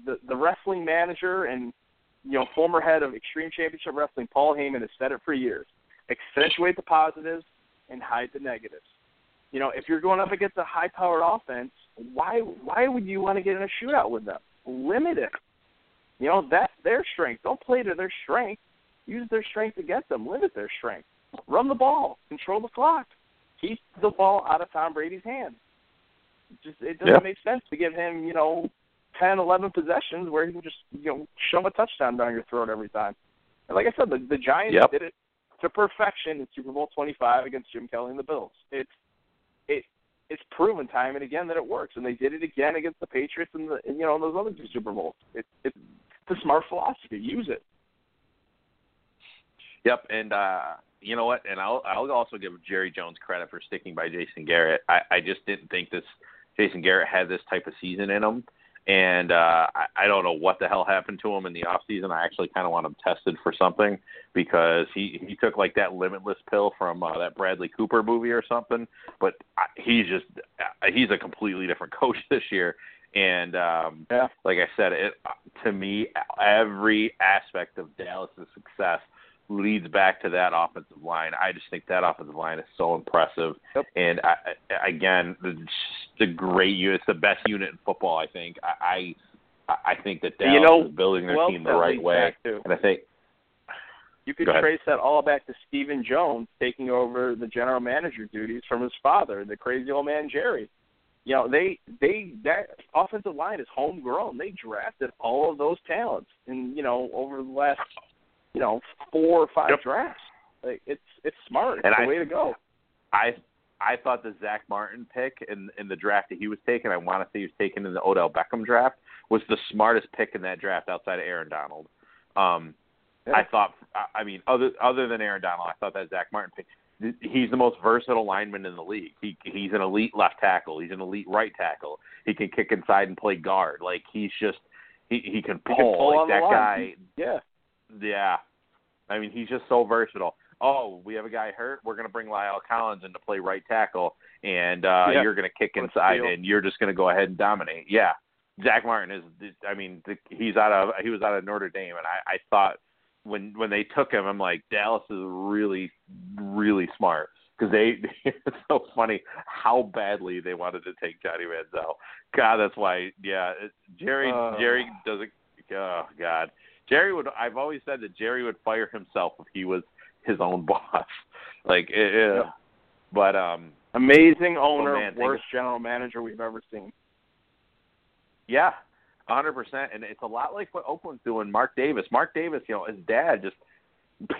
the the wrestling manager and you know former head of Extreme Championship Wrestling, Paul Heyman, has said it for years: accentuate the positives and hide the negatives. You know, if you're going up against a high-powered offense, why why would you want to get in a shootout with them? Limit it. You know, that's their strength. Don't play to their strength. Use their strength against them. Limit their strength. Run the ball. Control the clock. Keep the ball out of Tom Brady's hands. Just it doesn't
Yeah.
make sense to give him, you know, ten, eleven possessions where he can just, you know, shove a touchdown down your throat every time. And like I said, the, the Giants
Yep.
did it to perfection in Super Bowl 25 against Jim Kelly and the Bills. It's it it's proven time and again that it works, and they did it again against the Patriots and the and, you know in those other two Super Bowls. It, it's a smart philosophy. Use it.
Yep, and uh, you know what? And I'll I'll also give Jerry Jones credit for sticking by Jason Garrett. I, I just didn't think this Jason Garrett had this type of season in him, and uh, I, I don't know what the hell happened to him in the off season. I actually kind of want him tested for something because he he took like that limitless pill from uh, that Bradley Cooper movie or something. But I, he's just he's a completely different coach this year. And um,
Yeah.
like I said, it to me every aspect of Dallas's success leads back to that offensive line. I just think that offensive line is so impressive.
Yep.
And I, again, the, the great unit. It's the best unit in football. I think. I I, I think that Dallas
You know,
is building their team the right way, and I think
You could trace that all back to Stephen Jones taking over the general manager duties from his father, the crazy old man Jerry. You know, they they that offensive line is homegrown. They drafted all of those talents, and you know, over the last you know four or five
Yep.
drafts. Like it's it's smart. It's
And
the
I-
way to go.
I I thought the Zack Martin pick in in the draft that he was taken, I want to say he was taken in the Odell Beckham draft, was the smartest pick in that draft outside of Aaron Donald. Um,
Yeah.
I thought, I- I mean, other other than Aaron Donald, I thought that Zack Martin pick. He's the most versatile lineman in the league. He he's an elite left tackle. He's an elite right tackle. He can kick inside and play guard. Like he's just he he can
He
pull,
can pull
like that guy.
Yeah.
Yeah. I mean, he's just so versatile. oh, we have a guy hurt. We're going to bring La'el Collins in to play right tackle, and uh,
Yeah.
you're going to kick inside, and you're just going to go ahead and dominate. Yeah, Zack Martin is. I mean, the, he's out of he was out of Notre Dame, and I, I thought when when they took him, I'm like Dallas is really really smart because they it's so funny how badly they wanted to take Johnny Manziel. God, that's why. Yeah, Jerry
Uh.
Jerry doesn't. Oh God, Jerry would. I've always said that Jerry would fire himself if he was his own boss. Like, it, it,
Yep.
but um,
Amazing owner,
man,
worst general manager we've ever seen.
Yeah, hundred percent. And it's a lot like what Oakland's doing. Mark Davis. Mark Davis, you know, his dad just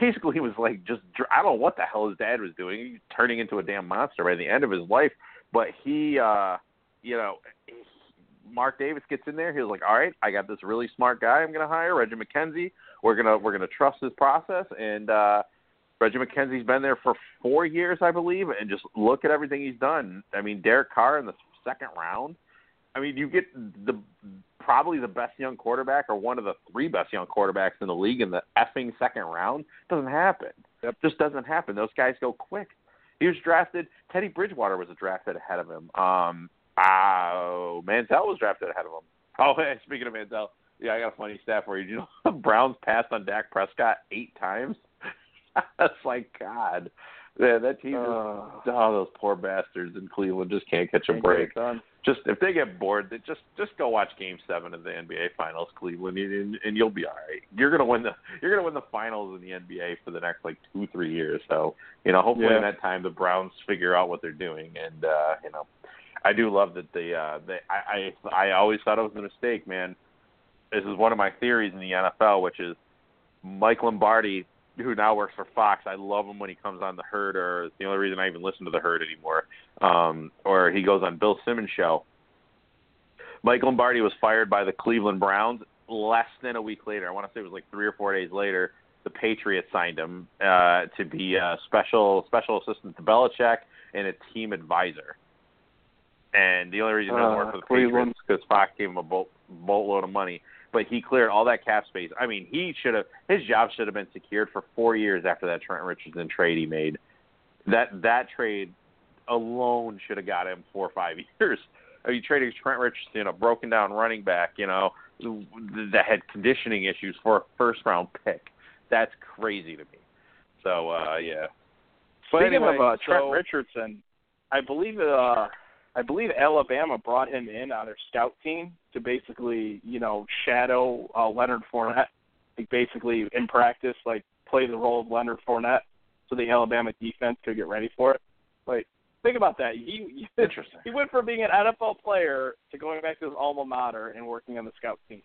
basically he was like just I don't know what the hell his dad was doing. He was turning into a damn monster by the end of his life. But he, uh, you know, he- Mark Davis gets in there. He was like, all right, I got this really smart guy. I'm going to hire Reggie McKenzie. We're gonna we're gonna trust his process and. uh Reggie McKenzie's been there for four years, I believe, and just look at everything he's done. I mean, Derek Carr in the second round. I mean, you get the probably the best young quarterback or one of the three best young quarterbacks in the league in the effing second round. Doesn't happen.
Yep.
Just doesn't happen. Those guys go quick. He was drafted. Teddy Bridgewater was drafted ahead of him. Um, oh, Manziel was drafted ahead of him. Oh, hey, speaking of Manziel, yeah, I got a funny stat for you. Did you know the Browns passed on Dak Prescott eight times? That's like God. Yeah, that team is
Uh,
oh, those poor bastards in Cleveland just can't catch a break
done.
Just if they get bored, they just just go watch Game Seven of the NBA Finals, Cleveland, and, and you'll be all right. You're gonna win the you're gonna win the finals in the NBA for the next like two three years. So you know, hopefully in that time the Browns figure out what they're doing, and uh, you know, I do love that they uh, they I, I I always thought it was a mistake, man. This is one of my theories in the NFL, which is Mike Lombardi, who now works for Fox. I love him when he comes on the Herd, or it's the only reason I even listen to the Herd anymore. Um, or he goes on Bill Simmons' show. Mike Lombardi was fired by the Cleveland Browns less than a week later. I want to say it was like three or four days later. The Patriots signed him uh, to be a special special assistant to Belichick and a team advisor. And the only reason he doesn't
Uh,
work for the
Cleveland.
Patriots is because Fox gave him a boat, boatload of money. But he cleared all that cap space. I mean, he should have his job should have been secured for four years after that Trent Richardson trade he made. That that trade alone should have got him four or five years. Are you trading Trent Richardson, a broken down running back, you know, that had conditioning issues for a first round pick. That's crazy to me. So uh yeah. But
Speaking
anyway,
of uh, Trent
so-
Richardson, I believe uh, I believe Alabama brought him in on their scout team to basically, you know, shadow uh, Leonard Fournette. Like basically in practice, like play the role of Leonard Fournette, so the Alabama defense could get ready for it. Like think about that. He he,
Interesting.
he went from being an NFL player to going back to his alma mater and working on the scout team.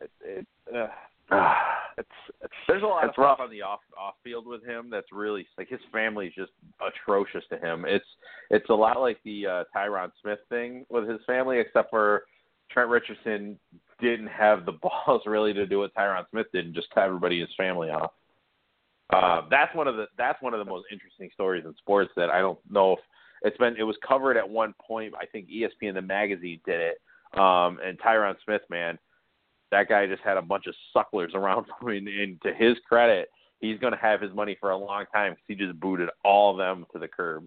It, it, uh, it's, it's
There's a lot of
it's
stuff
rough.
on the off off field with him that's really like his family's just atrocious to him. It's it's a lot like the uh, Tyron Smith thing with his family, except for Trent Richardson didn't have the balls really to do what Tyron Smith did and just cut everybody in his family off. Uh, that's one of the that's one of the most interesting stories in sports that I don't know if it's been it was covered at one point. I think ESPN the magazine did it. Um, and Tyron Smith, man, that guy just had a bunch of sucklers around him. And, and to his credit, he's going to have his money for a long time because he just booted all of them to the curb.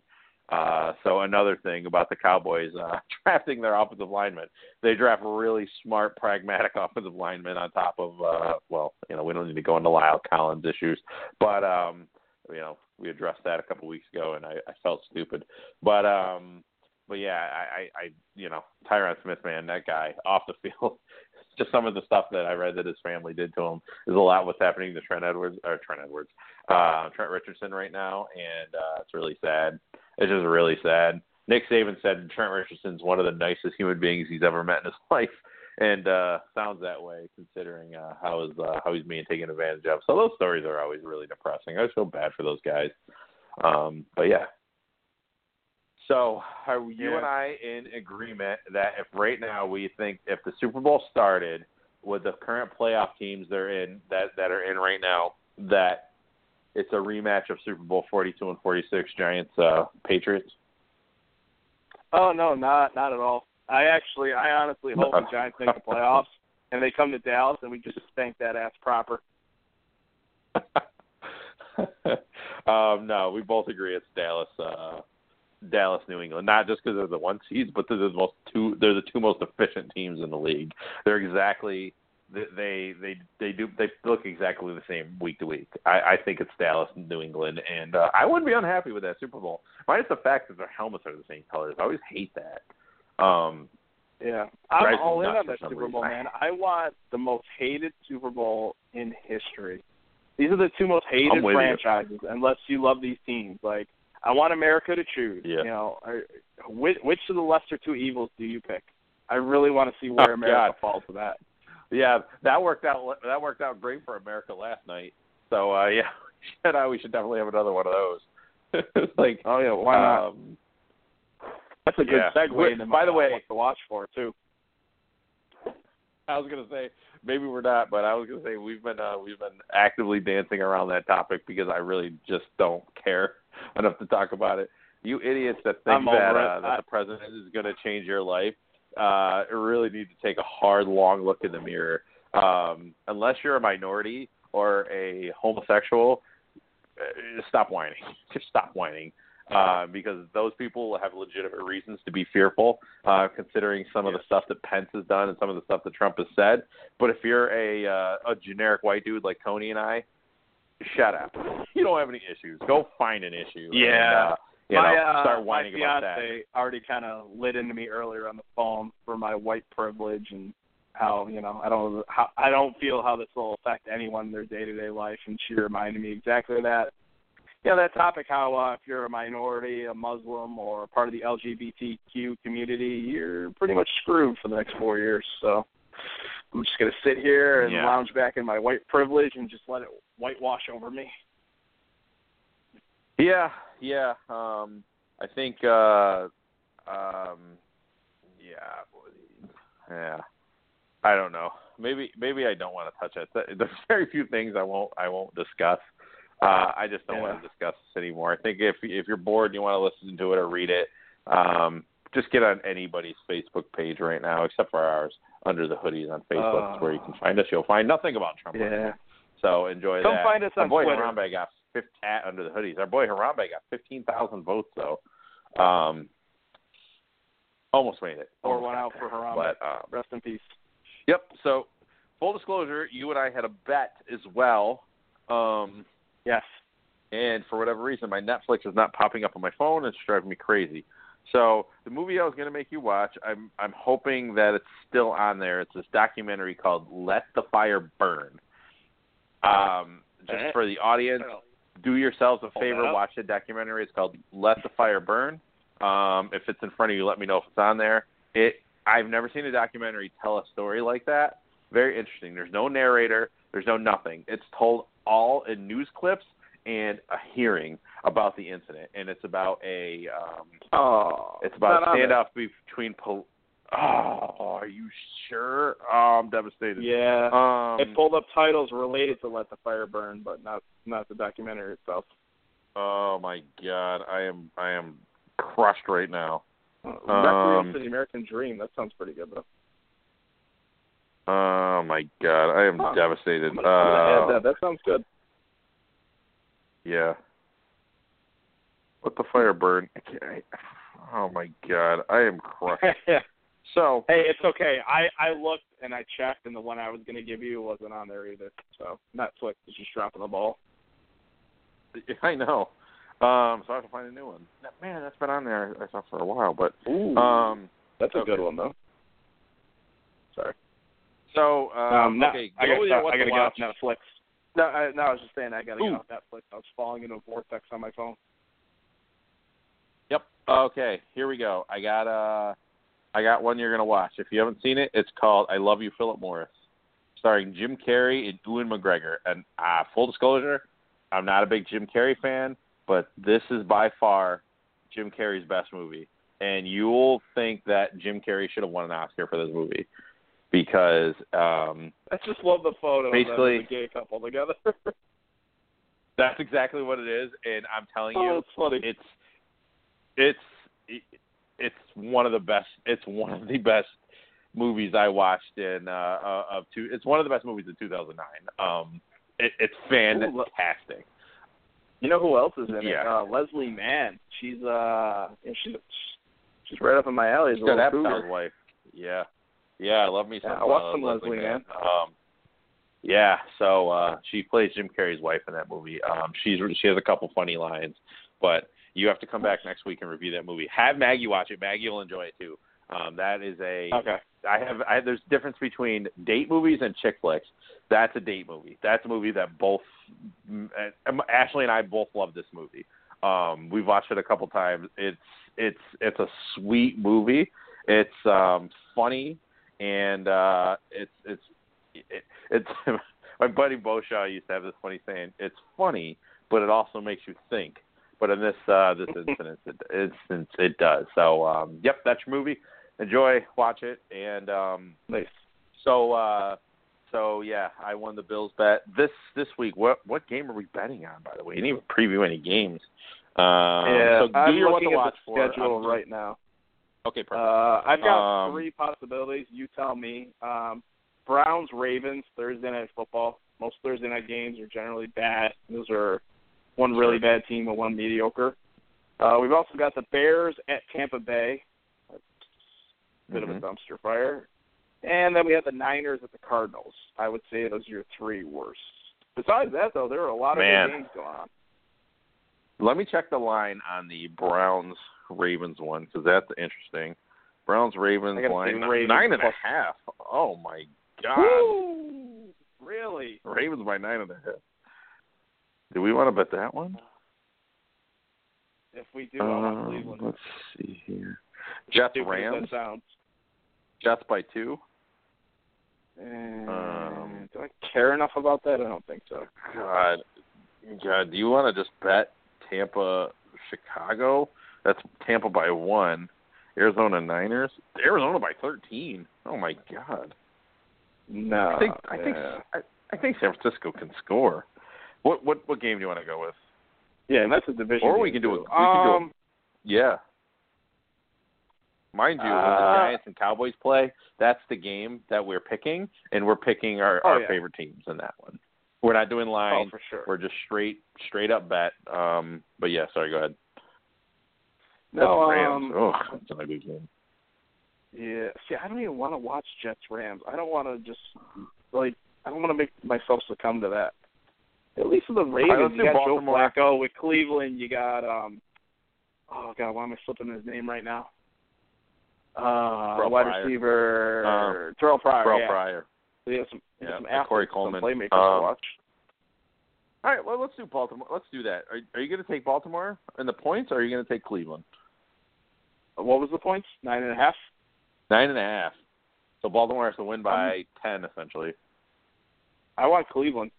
Uh, so another thing about the Cowboys uh, drafting their offensive linemen, they draft really smart, pragmatic offensive linemen on top of, uh, well, you know, we don't need to go into La'el Collins issues, but um, you know, we addressed that a couple weeks ago, and I, I felt stupid, but um, but yeah, I, I, I, you know, Tyron Smith, man, that guy off the field. Just some of the stuff that I read that his family did to him is a lot what's happening to Trent Edwards or Trent Edwards, uh, Trent Richardson right now, and uh, it's really sad. It's just really sad. Nick Saban said Trent Richardson's one of the nicest human beings he's ever met in his life, and uh, sounds that way considering uh, how is uh, how he's being taken advantage of. So those stories are always really depressing. I just feel bad for those guys. Um, but yeah. So are you
Yeah.
and I in agreement that if right now we think if the Super Bowl started with the current playoff teams they're in that that are in right now that it's a rematch of Super Bowl 42 and 46 Giants uh Patriots?
Oh no, not not at all. I actually, I honestly hope the Giants make the playoffs and they come to Dallas and we just spank that ass proper.
um, no, we both agree it's Dallas. Uh, Dallas, New England, not just because they're the one seeds, but they're the most two. They're the two most efficient teams in the league. They're exactly they they they do they look exactly the same week to week. I, I think it's Dallas, and New England, and uh, I wouldn't be unhappy with that Super Bowl. Minus the fact that their helmets are the same colors. I always hate that. Um,
yeah, I'm all in on
for
that Super
reason.
Bowl, man. I want the most hated Super Bowl in history. These are the two most hated
I'm you.
franchises, unless you love these teams. Like, I want America to choose.
Yeah.
You know, which, which of the lesser two evils do you pick? I really want to see where
Oh,
America
God.
falls to that.
yeah, that worked out. That worked out great for America last night. So uh, yeah, we should, we should definitely have another one of those. Like,
Oh yeah, why not?
um,
That's a good
yeah.
segue into
by the way-
to watch for too.
I was gonna say maybe we're not, but I was gonna say we've been uh, we've been actively dancing around that topic because I really just don't care enough to talk about it. You idiots that think that uh, that the president is gonna change your life, uh, really need to take a hard, long look in the mirror. Um, unless you're a minority or a homosexual, uh, stop whining. Just stop whining. Uh, because those people have legitimate reasons to be fearful, uh, considering some of the stuff that Pence has done and some of the stuff that Trump has said. But if you're a uh, a generic white dude like Tony and I, shut up. You don't have any issues. Go find an issue.
Yeah.
And, uh, you
my,
know,
uh,
start whining
my
about that.
already kind of lit into me earlier on the phone for my white privilege and how you know I don't how I don't feel how this will affect anyone in their day to day life, and she reminded me exactly of that. Yeah, that topic. How uh, if you're a minority, a Muslim, or part of the LGBTQ community, you're pretty much screwed for the next four years. So I'm just gonna sit here and
Yeah.
lounge back in my white privilege and just let it whitewash over me.
Yeah, yeah. Um, I think. Uh, um, yeah, yeah. I don't know. Maybe maybe I don't want to touch it. There's very few things I won't I won't discuss. Uh, I just don't
Yeah.
want to discuss this anymore. I think if if you're bored and you want to listen to it or read it, um, just get on anybody's Facebook page right now, except for ours. Under the hoodies on Facebook is where you can find us. You'll find nothing about Trump.
Yeah.
So enjoy that.
Come find us
Our
on
boy
Twitter.
Harambe got 15, at under the hoodies. Our boy Harambe got fifteen thousand votes though. Um, almost made it.
Or one out for. Harambe.
But um,
Rest in peace.
yep. So full disclosure, you and I had a bet as well. Um,
Yes.
and for whatever reason, my Netflix is not popping up on my phone. It's driving me crazy. So the movie I was going to make you watch, I'm I'm hoping that it's still on there. It's this documentary called "Let the Fire Burn." Um, just for the audience, do yourselves a favor, watch the documentary. It's called "Let the Fire Burn." Um, if it's in front of you, let me know if it's on there. It I've never seen a documentary tell a story like that. Very interesting. There's no narrator. There's no nothing. It's told all in news clips and a hearing about the incident, and it's about a um,
Oh,
it's about a standoff between pol- Oh, are you sure? Oh, I'm devastated.
Yeah.
Um,
it pulled up titles related to Let the Fire Burn, but not not the documentary itself.
oh my God, I am I am crushed right now.
Requiem
Um,
for the American Dream. That sounds pretty good though.
Oh my God, I am
Huh.
devastated.
I'm
Uh,
add that. That sounds good.
Yeah. Let the fire burn. I I, oh my God, I am crushed. So
hey, it's okay. I I looked and I checked, and the one I was gonna give you wasn't on there either. So Netflix is just dropping the ball.
I know. Um, so I have to find a new one. Man, that's been on there I saw for a while, but
Ooh,
um,
that's a
okay.
good one though.
So um,
Um, no,
okay,
I
go
gotta, stop- I
to
gotta get off. Netflix. No, I, no, I was just saying I gotta
Ooh.
get off Netflix. I was falling into a vortex on my phone.
Yep. Okay, here we go. I got uh I got one you're gonna watch. If you haven't seen it, it's called I Love You, Phillip Morris, starring Jim Carrey and Ewan McGregor. And uh, full disclosure, I'm not a big Jim Carrey fan, but this is by far Jim Carrey's best movie. And you'll think that Jim Carrey should have won an Oscar for this movie because um,
I just love the photo of
Basically-
them as a gay couple together.
that's exactly what it is. And I'm telling you,
oh, it's funny.
it's it's it's one of the best it's one of the best movies I watched in uh, uh of two it's one of the best movies of 2009 um it, it's fantastic
You know who else is in
Yeah.
it? Uh, Leslie Mann. She's uh, she's she's right up in my alley. As a
She's got
little
wife. Yeah, yeah, I love me some.
Yeah, I watched
uh,
some Leslie Mann.
Um, yeah, so uh she plays Jim Carrey's wife in that movie. Um, she's she has a couple funny lines, but you have to come back next week and review that movie. Have Maggie watch it. Maggie will enjoy it too. Um, that is a
Okay.
I have I there's difference between date movies and chick flicks. That's a date movie. That's a movie that both mm, uh, Ashley and I both love this movie. Um, we've watched it a couple times. It's it's it's a sweet movie. It's um, funny and uh, it's it's it, it's my buddy Boshaw used to have this funny saying. It's funny, but it also makes you think. But in this uh, this instance, it, instance, it does. So um, yep, that's your movie enjoy, watch it, and um,
Nice.
so uh, so yeah, I won the Bills bet this this week. What what game are we betting on? By the way, you didn't even preview any games. Um,
yeah,
so do
I'm
your what
looking
to
at
watch
the schedule
I'm-
right now.
Okay, perfect.
Uh, I've got
Um,
three possibilities. You tell me. Um, Browns Ravens Thursday night football. Most Thursday night games are generally bad. Those are one really bad team and one mediocre. Uh, we've also got the Bears at Tampa Bay. That's a bit
Mhm.
of a dumpster fire. And then we have the Niners at the Cardinals. I would say those are your three worst. Besides that, though, there are a lot of
Man.
good games going on.
Let me check the line on the Browns Ravens one because that's interesting. Browns Ravens line
Ravens
nine and a half. Oh my god!
Woo! Really?
Ravens by nine and a half. Do we want to bet that one?
If we do,
Um, let's see here. Jets Rams. Jets by two.
Uh,
Um,
do I care enough about that? I don't think so.
God, God, do you want to just bet Tampa, Chicago? That's Tampa by one. Arizona Niners. Arizona by thirteen. Oh my God.
No.
I think I think
yeah.
I, I think San Francisco can score. What what what game do you want to go with?
Yeah, and that's a division.
Or we can do it- we can do it.
Um,
Yeah. Mind you, when the
Uh,
Giants and Cowboys play, that's the game that we're picking, and we're picking our,
Oh,
our
yeah.
favorite teams in that one. We're not doing
lines.
oh,
for sure.
We're just straight straight up bet. Um, but yeah, sorry, go ahead.
No,
Rams.
um,
oh, that's an ugly game.
yeah. See, I don't even want to watch Jets Rams. I don't want to just like. I don't want to make myself succumb to that. At least with the Ravens, you got
Baltimore.
Joe Flacco. With Cleveland, you got um. Oh God, why am I slipping his name right now? Uh,
Terrelle
wide
Pryor.
receiver
Uh,
Terrelle Pryor.
Terrelle
yeah.
Pryor.
So have some,
Yeah,
some athletes,
Corey
some playmakers
Um,
to watch.
All right, well, let's do Baltimore. Let's do that. Are, are you going to take Baltimore in the points, or are you going to take Cleveland?
What was the points? Nine and a half.
Nine and a half. So Baltimore has to win by ten, essentially.
I want Cleveland.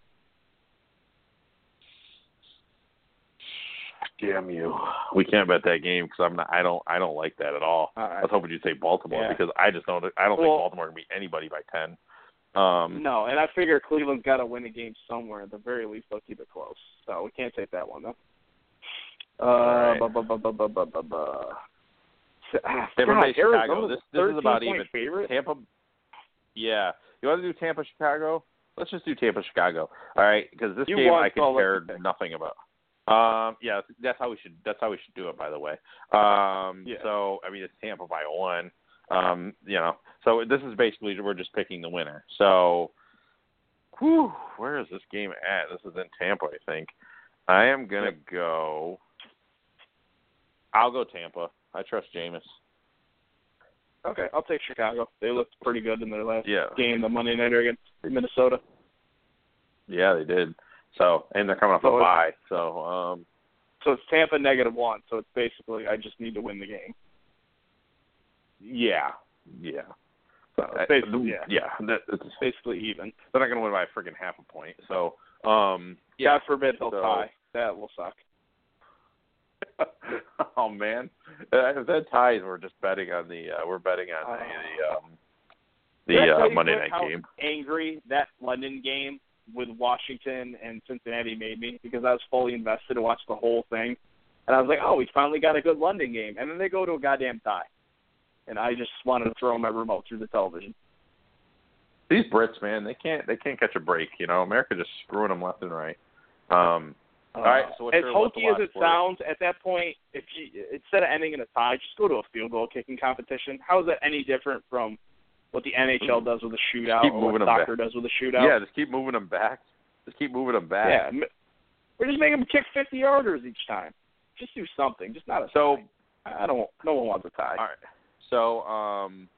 Damn you! We can't bet that game because I'm not. I don't. I don't like that at all.
All
I was hoping you'd say Baltimore
Yeah.
because I just don't. I don't
Well-
think Baltimore can beat anybody by ten. Um,
No, and I figure Cleveland's got to win a game somewhere. At the very least, they'll keep it close. So we can't take that one though. Uh,
right.
bu- bu- bu- bu- bu- bu- bu- bu- Ah,
Tampa
God,
Bay, Chicago. This- this is about even.
Favorite?
Tampa. Yeah, you want to do Tampa, Chicago? Let's just do Tampa, Chicago. All right, because this
You
game I could care nothing about. Um, yeah, that's how we should. That's how we should do it. By the way. Um,
Yeah.
so I mean, it's Tampa by one. Um, you know, so this is basically we're just picking the winner. So, whew, where is this game at? This is in Tampa, I think. I am gonna go. I'll go Tampa. I trust Jameis.
Okay, I'll take Chicago. They looked pretty good in their last
Yeah.
game, the Monday nighter against Minnesota.
Yeah, they did. So, and they're coming off
So
a bye. So, um,
So it's Tampa negative one. So it's basically I just need to win the game.
yeah, yeah,
So it's basically, yeah,
yeah. It's,
it's basically even.
they're not going to win by a freaking half a point. So, um, yeah.
God forbid they'll
So-
tie. That will suck.
oh man, uh, if that ties, we're just betting on the uh, we're betting on the, the um the
Did I tell
uh, Monday night game.
Angry that London game with Washington and Cincinnati made me because I was fully invested to watch the whole thing, and I was like, oh, we finally got a good London game, and then they go to a goddamn tie, and I just wanted to throw my remote through the television.
These Brits, man, they can't they can't catch a break. You know, America just screwing them left and right. Um, All right. So what's
as
what
hokey as it sounds, at that point, if you instead of ending in a tie, just go to a field goal kicking competition. How is that any different from what the NHL does with a shootout
Keep
or
moving
what
'em
soccer does with a shootout?
Yeah, just keep moving them back. Just keep moving them back.
Yeah, we're just making them kick 50 yarders each time. Just do something. Just not a
So
tie. I don't. No one wants a tie.
All right. So, um,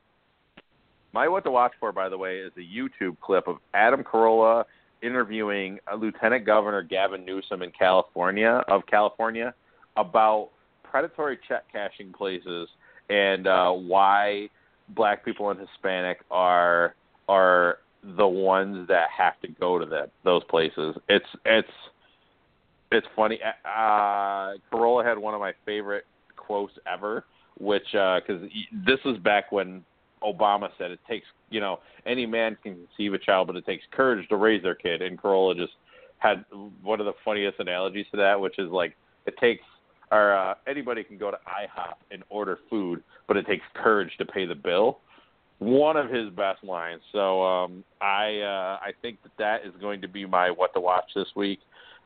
my what to watch for, by the way, is a YouTube clip of Adam Carolla interviewing uh, Lieutenant Governor Gavin Newsom in California of California about predatory check cashing places and uh, why black people and Hispanic are are the ones that have to go to that those places. It's it's it's funny. Uh, Carolla had one of my favorite quotes ever, which because this was back when Obama said it takes you know any man can conceive a child, but it takes courage to raise their kid. And Carolla just had one of the funniest analogies to that, which is like it takes or uh, anybody can go to IHOP and order food, but it takes courage to pay the bill. One of his best lines. So um, I uh, I think that that is going to be my what to watch this week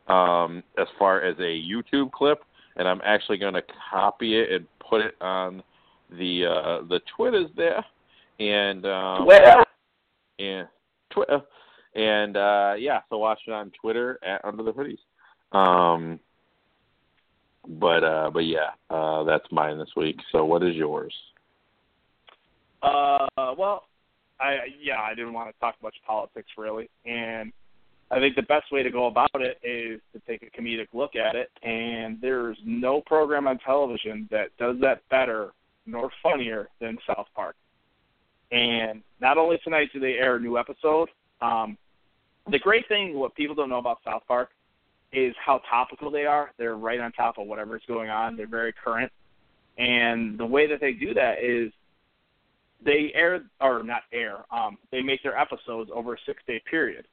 um, as far as a YouTube clip, and I'm actually going to copy it and put it on the uh, the Twitters there, and um,
Twitter.
and Twitter, and uh, yeah, so watch it on Twitter at Under the Hoodies. Um, but uh, but yeah, uh, that's mine this week. So what is yours?
Uh, well, I yeah, I didn't want to talk much politics really, and I think the best way to go about it is to take a comedic look at it. And there's no program on television that does that better nor funnier than South Park. And not only tonight do they air a new episode, um, the great thing, what people don't know about South Park, is how topical they are. They're right on top of whatever's going on. They're very current. And the way that they do that is they air or not air, um, they make their episodes over a six day period.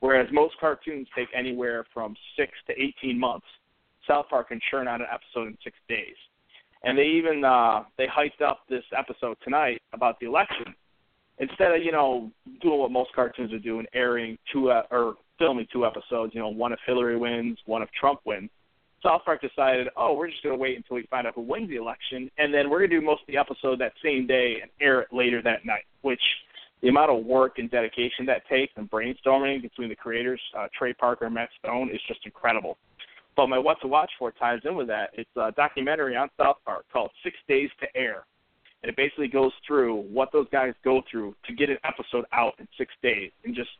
Whereas most cartoons take anywhere from six to eighteen months. South Park can churn out an episode in six days. And they even uh they hyped up this episode tonight about the election. Instead of, you know, doing what most cartoons are doing, airing two uh, or filming two episodes, you know, one if Hillary wins, one if Trump wins. South Park decided, oh, we're just going to wait until we find out who wins the election, and then we're going to do most of the episode that same day and air it later that night. Which the amount of work and dedication that takes and brainstorming between the creators, uh, Trey Parker and Matt Stone, is just incredible. But my what to watch for ties in with that. It's a documentary on South Park called Six Days to Air, and it basically goes through what those guys go through to get an episode out in six days, and just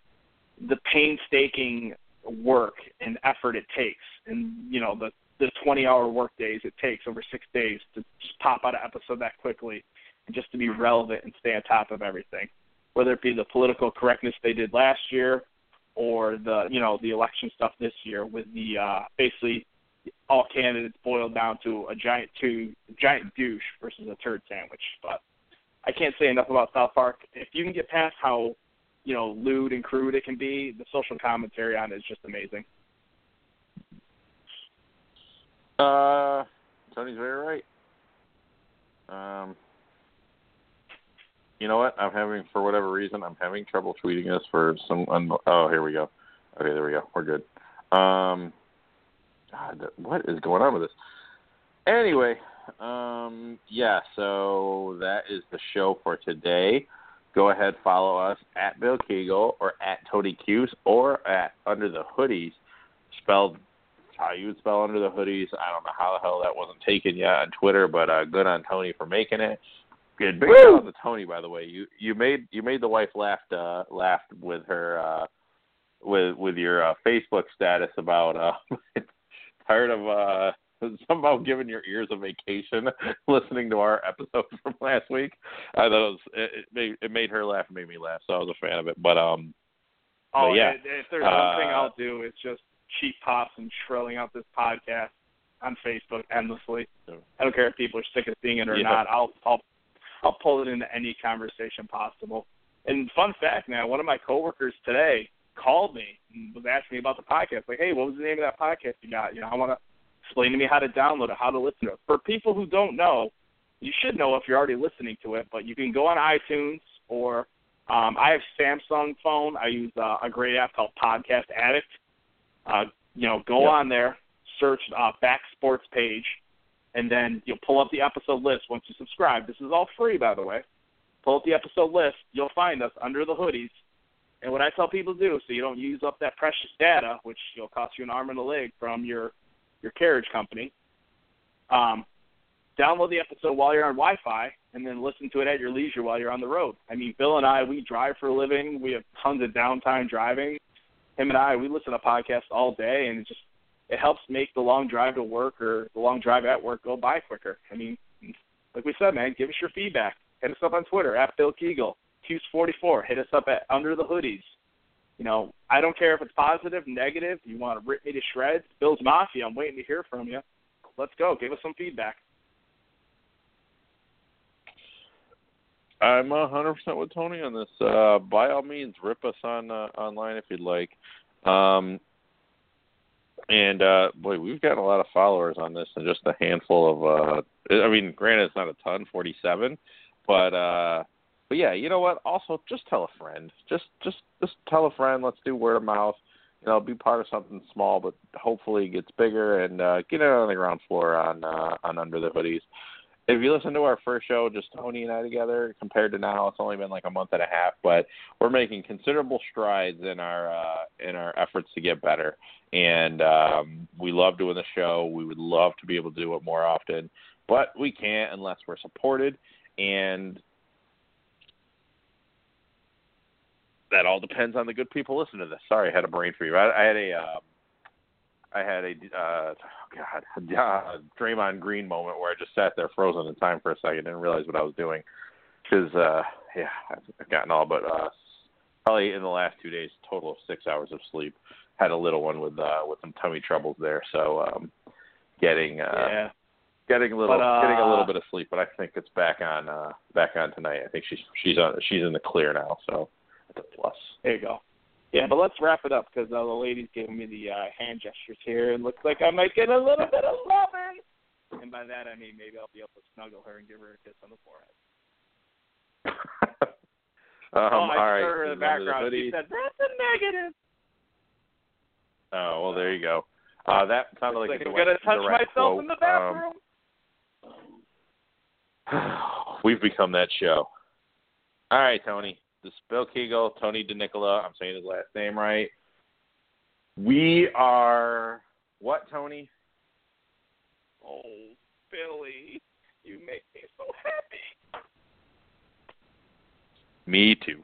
the painstaking work and effort it takes, and you know the the 20 hour work days it takes over six days to just pop out an episode that quickly, and just to be relevant and stay on top of everything, whether it be the political correctness they did last year, or the you know the election stuff this year with the uh, basically all candidates boiled down to a giant two giant douche versus a turd sandwich. But I can't say enough about South Park. If you can get past how you know lewd and crude it can be, the social commentary on it is just amazing.
Uh, Tony's very right. Um, you know what? I'm having, for whatever reason, I'm having trouble tweeting this for some. Un- oh, here we go. Okay, there we go. We're good. Um, God, what is going on with this? Anyway, um, yeah. So that is the show for today. Go ahead, follow us at Bill Keagle or at Tony Cuse or at Under the Hoodies, spelled how you would spell Under the Hoodies. I don't know how the hell that wasn't taken yet on Twitter, but uh, good on Tony for making it. Good. Big shout out to Tony, by the way. You you made you made the wife laugh uh, laughed with her uh, with with your uh, Facebook status about uh, tired of uh, somehow giving your ears a vacation listening to our episode from last week. I thought it was it, it made it made her laugh, and made me laugh, so I was a fan of it. But um,
Oh
But yeah,
if, there's one thing
uh,
I'll do, it's just cheap pops and shrilling out this podcast on Facebook endlessly. I don't care if people are sick of seeing it or
Yeah.
not. I'll I'll I'll pull it into any conversation possible. And fun fact, man, one of my coworkers today called me and was asking me about the podcast. Like, hey, what was the name of that podcast you got? You know, I want to explain to me how to download it, how to listen to it. For people who don't know, you should know if you're already listening to it, but you can go on iTunes or um, I have Samsung phone. I use uh, a great app called Podcast Addict. Uh, you know, go
Yep.
on there, search uh, Back Sports page, and then you'll pull up the episode list once you subscribe. This is all free, by the way. Pull up the episode list. You'll find us under the hoodies. And what I tell people to do, so you don't use up that precious data, which will cost you an arm and a leg from your your carriage company, um, download the episode while you're on Wi-Fi, and then listen to it at your leisure while you're on the road. I mean, Bill and I, we drive for a living. We have tons of downtime driving. Him and I, we listen to podcasts all day, and it just it helps make the long drive to work or the long drive at work go by quicker. I mean, like we said, man, give us your feedback. Hit us up on Twitter at Bill Keagle, Cuse44. Hit us up at Under the Hoodies. You know, I don't care if it's positive, negative. You want to rip me to shreds? Bill's Mafia. I'm waiting to hear from you. Let's go. Give us some feedback.
I'm a hundred percent with Tony on this. Uh, by all means, rip us on uh, online if you'd like. Um, and uh, boy, we've gotten a lot of followers on this, and just a handful of. Uh, I mean, granted, it's not a ton, forty-seven, but uh, but yeah, you know what? Also, just tell a friend. Just just just tell a friend. Let's do word of mouth. You know, be part of something small, but hopefully it gets bigger and uh, get it on the ground floor on uh, on under the hoodies if you listen to our first show, just Tony and I together, compared to now, it's only been like a month and a half, but we're making considerable strides in our uh, in our efforts to get better. And um, we love doing the show. We would love to be able to do it more often, but we can't unless we're supported. And that all depends on the good people listening to this. Sorry, I had a brain freeze. I, I had a uh, I had a uh, God uh, Draymond Green moment where I just sat there frozen in time for a second, didn't realize what I was doing because uh, yeah, I've gotten all but uh, probably in the last two days total of six hours of sleep. Had a little one with uh, with some tummy troubles there, so um, getting uh,
yeah.
getting a little
But, uh,
getting a little bit of sleep, but I think it's back on uh, back on tonight. I think she's she's on she's in the clear now, so it's a plus.
There you go. Yeah, but let's wrap it up because uh, the lady's giving me the uh, hand gestures here, and looks like I might get a little bit of loving. And by that I mean maybe I'll be able to snuggle her and give her a kiss on the forehead.
um,
oh, I
all right.
her in the background. She said, "That's a negative."
Oh well, there you go. Uh, that sounded like,
like I'm gonna touch myself
quote.
in the bathroom.
Um, we've become that show. All right, Tony. Bill Keagle, Tony DeNicola. I'm saying his last name right. We are what, Tony?
oh, Billy, you make me so happy.
Me too.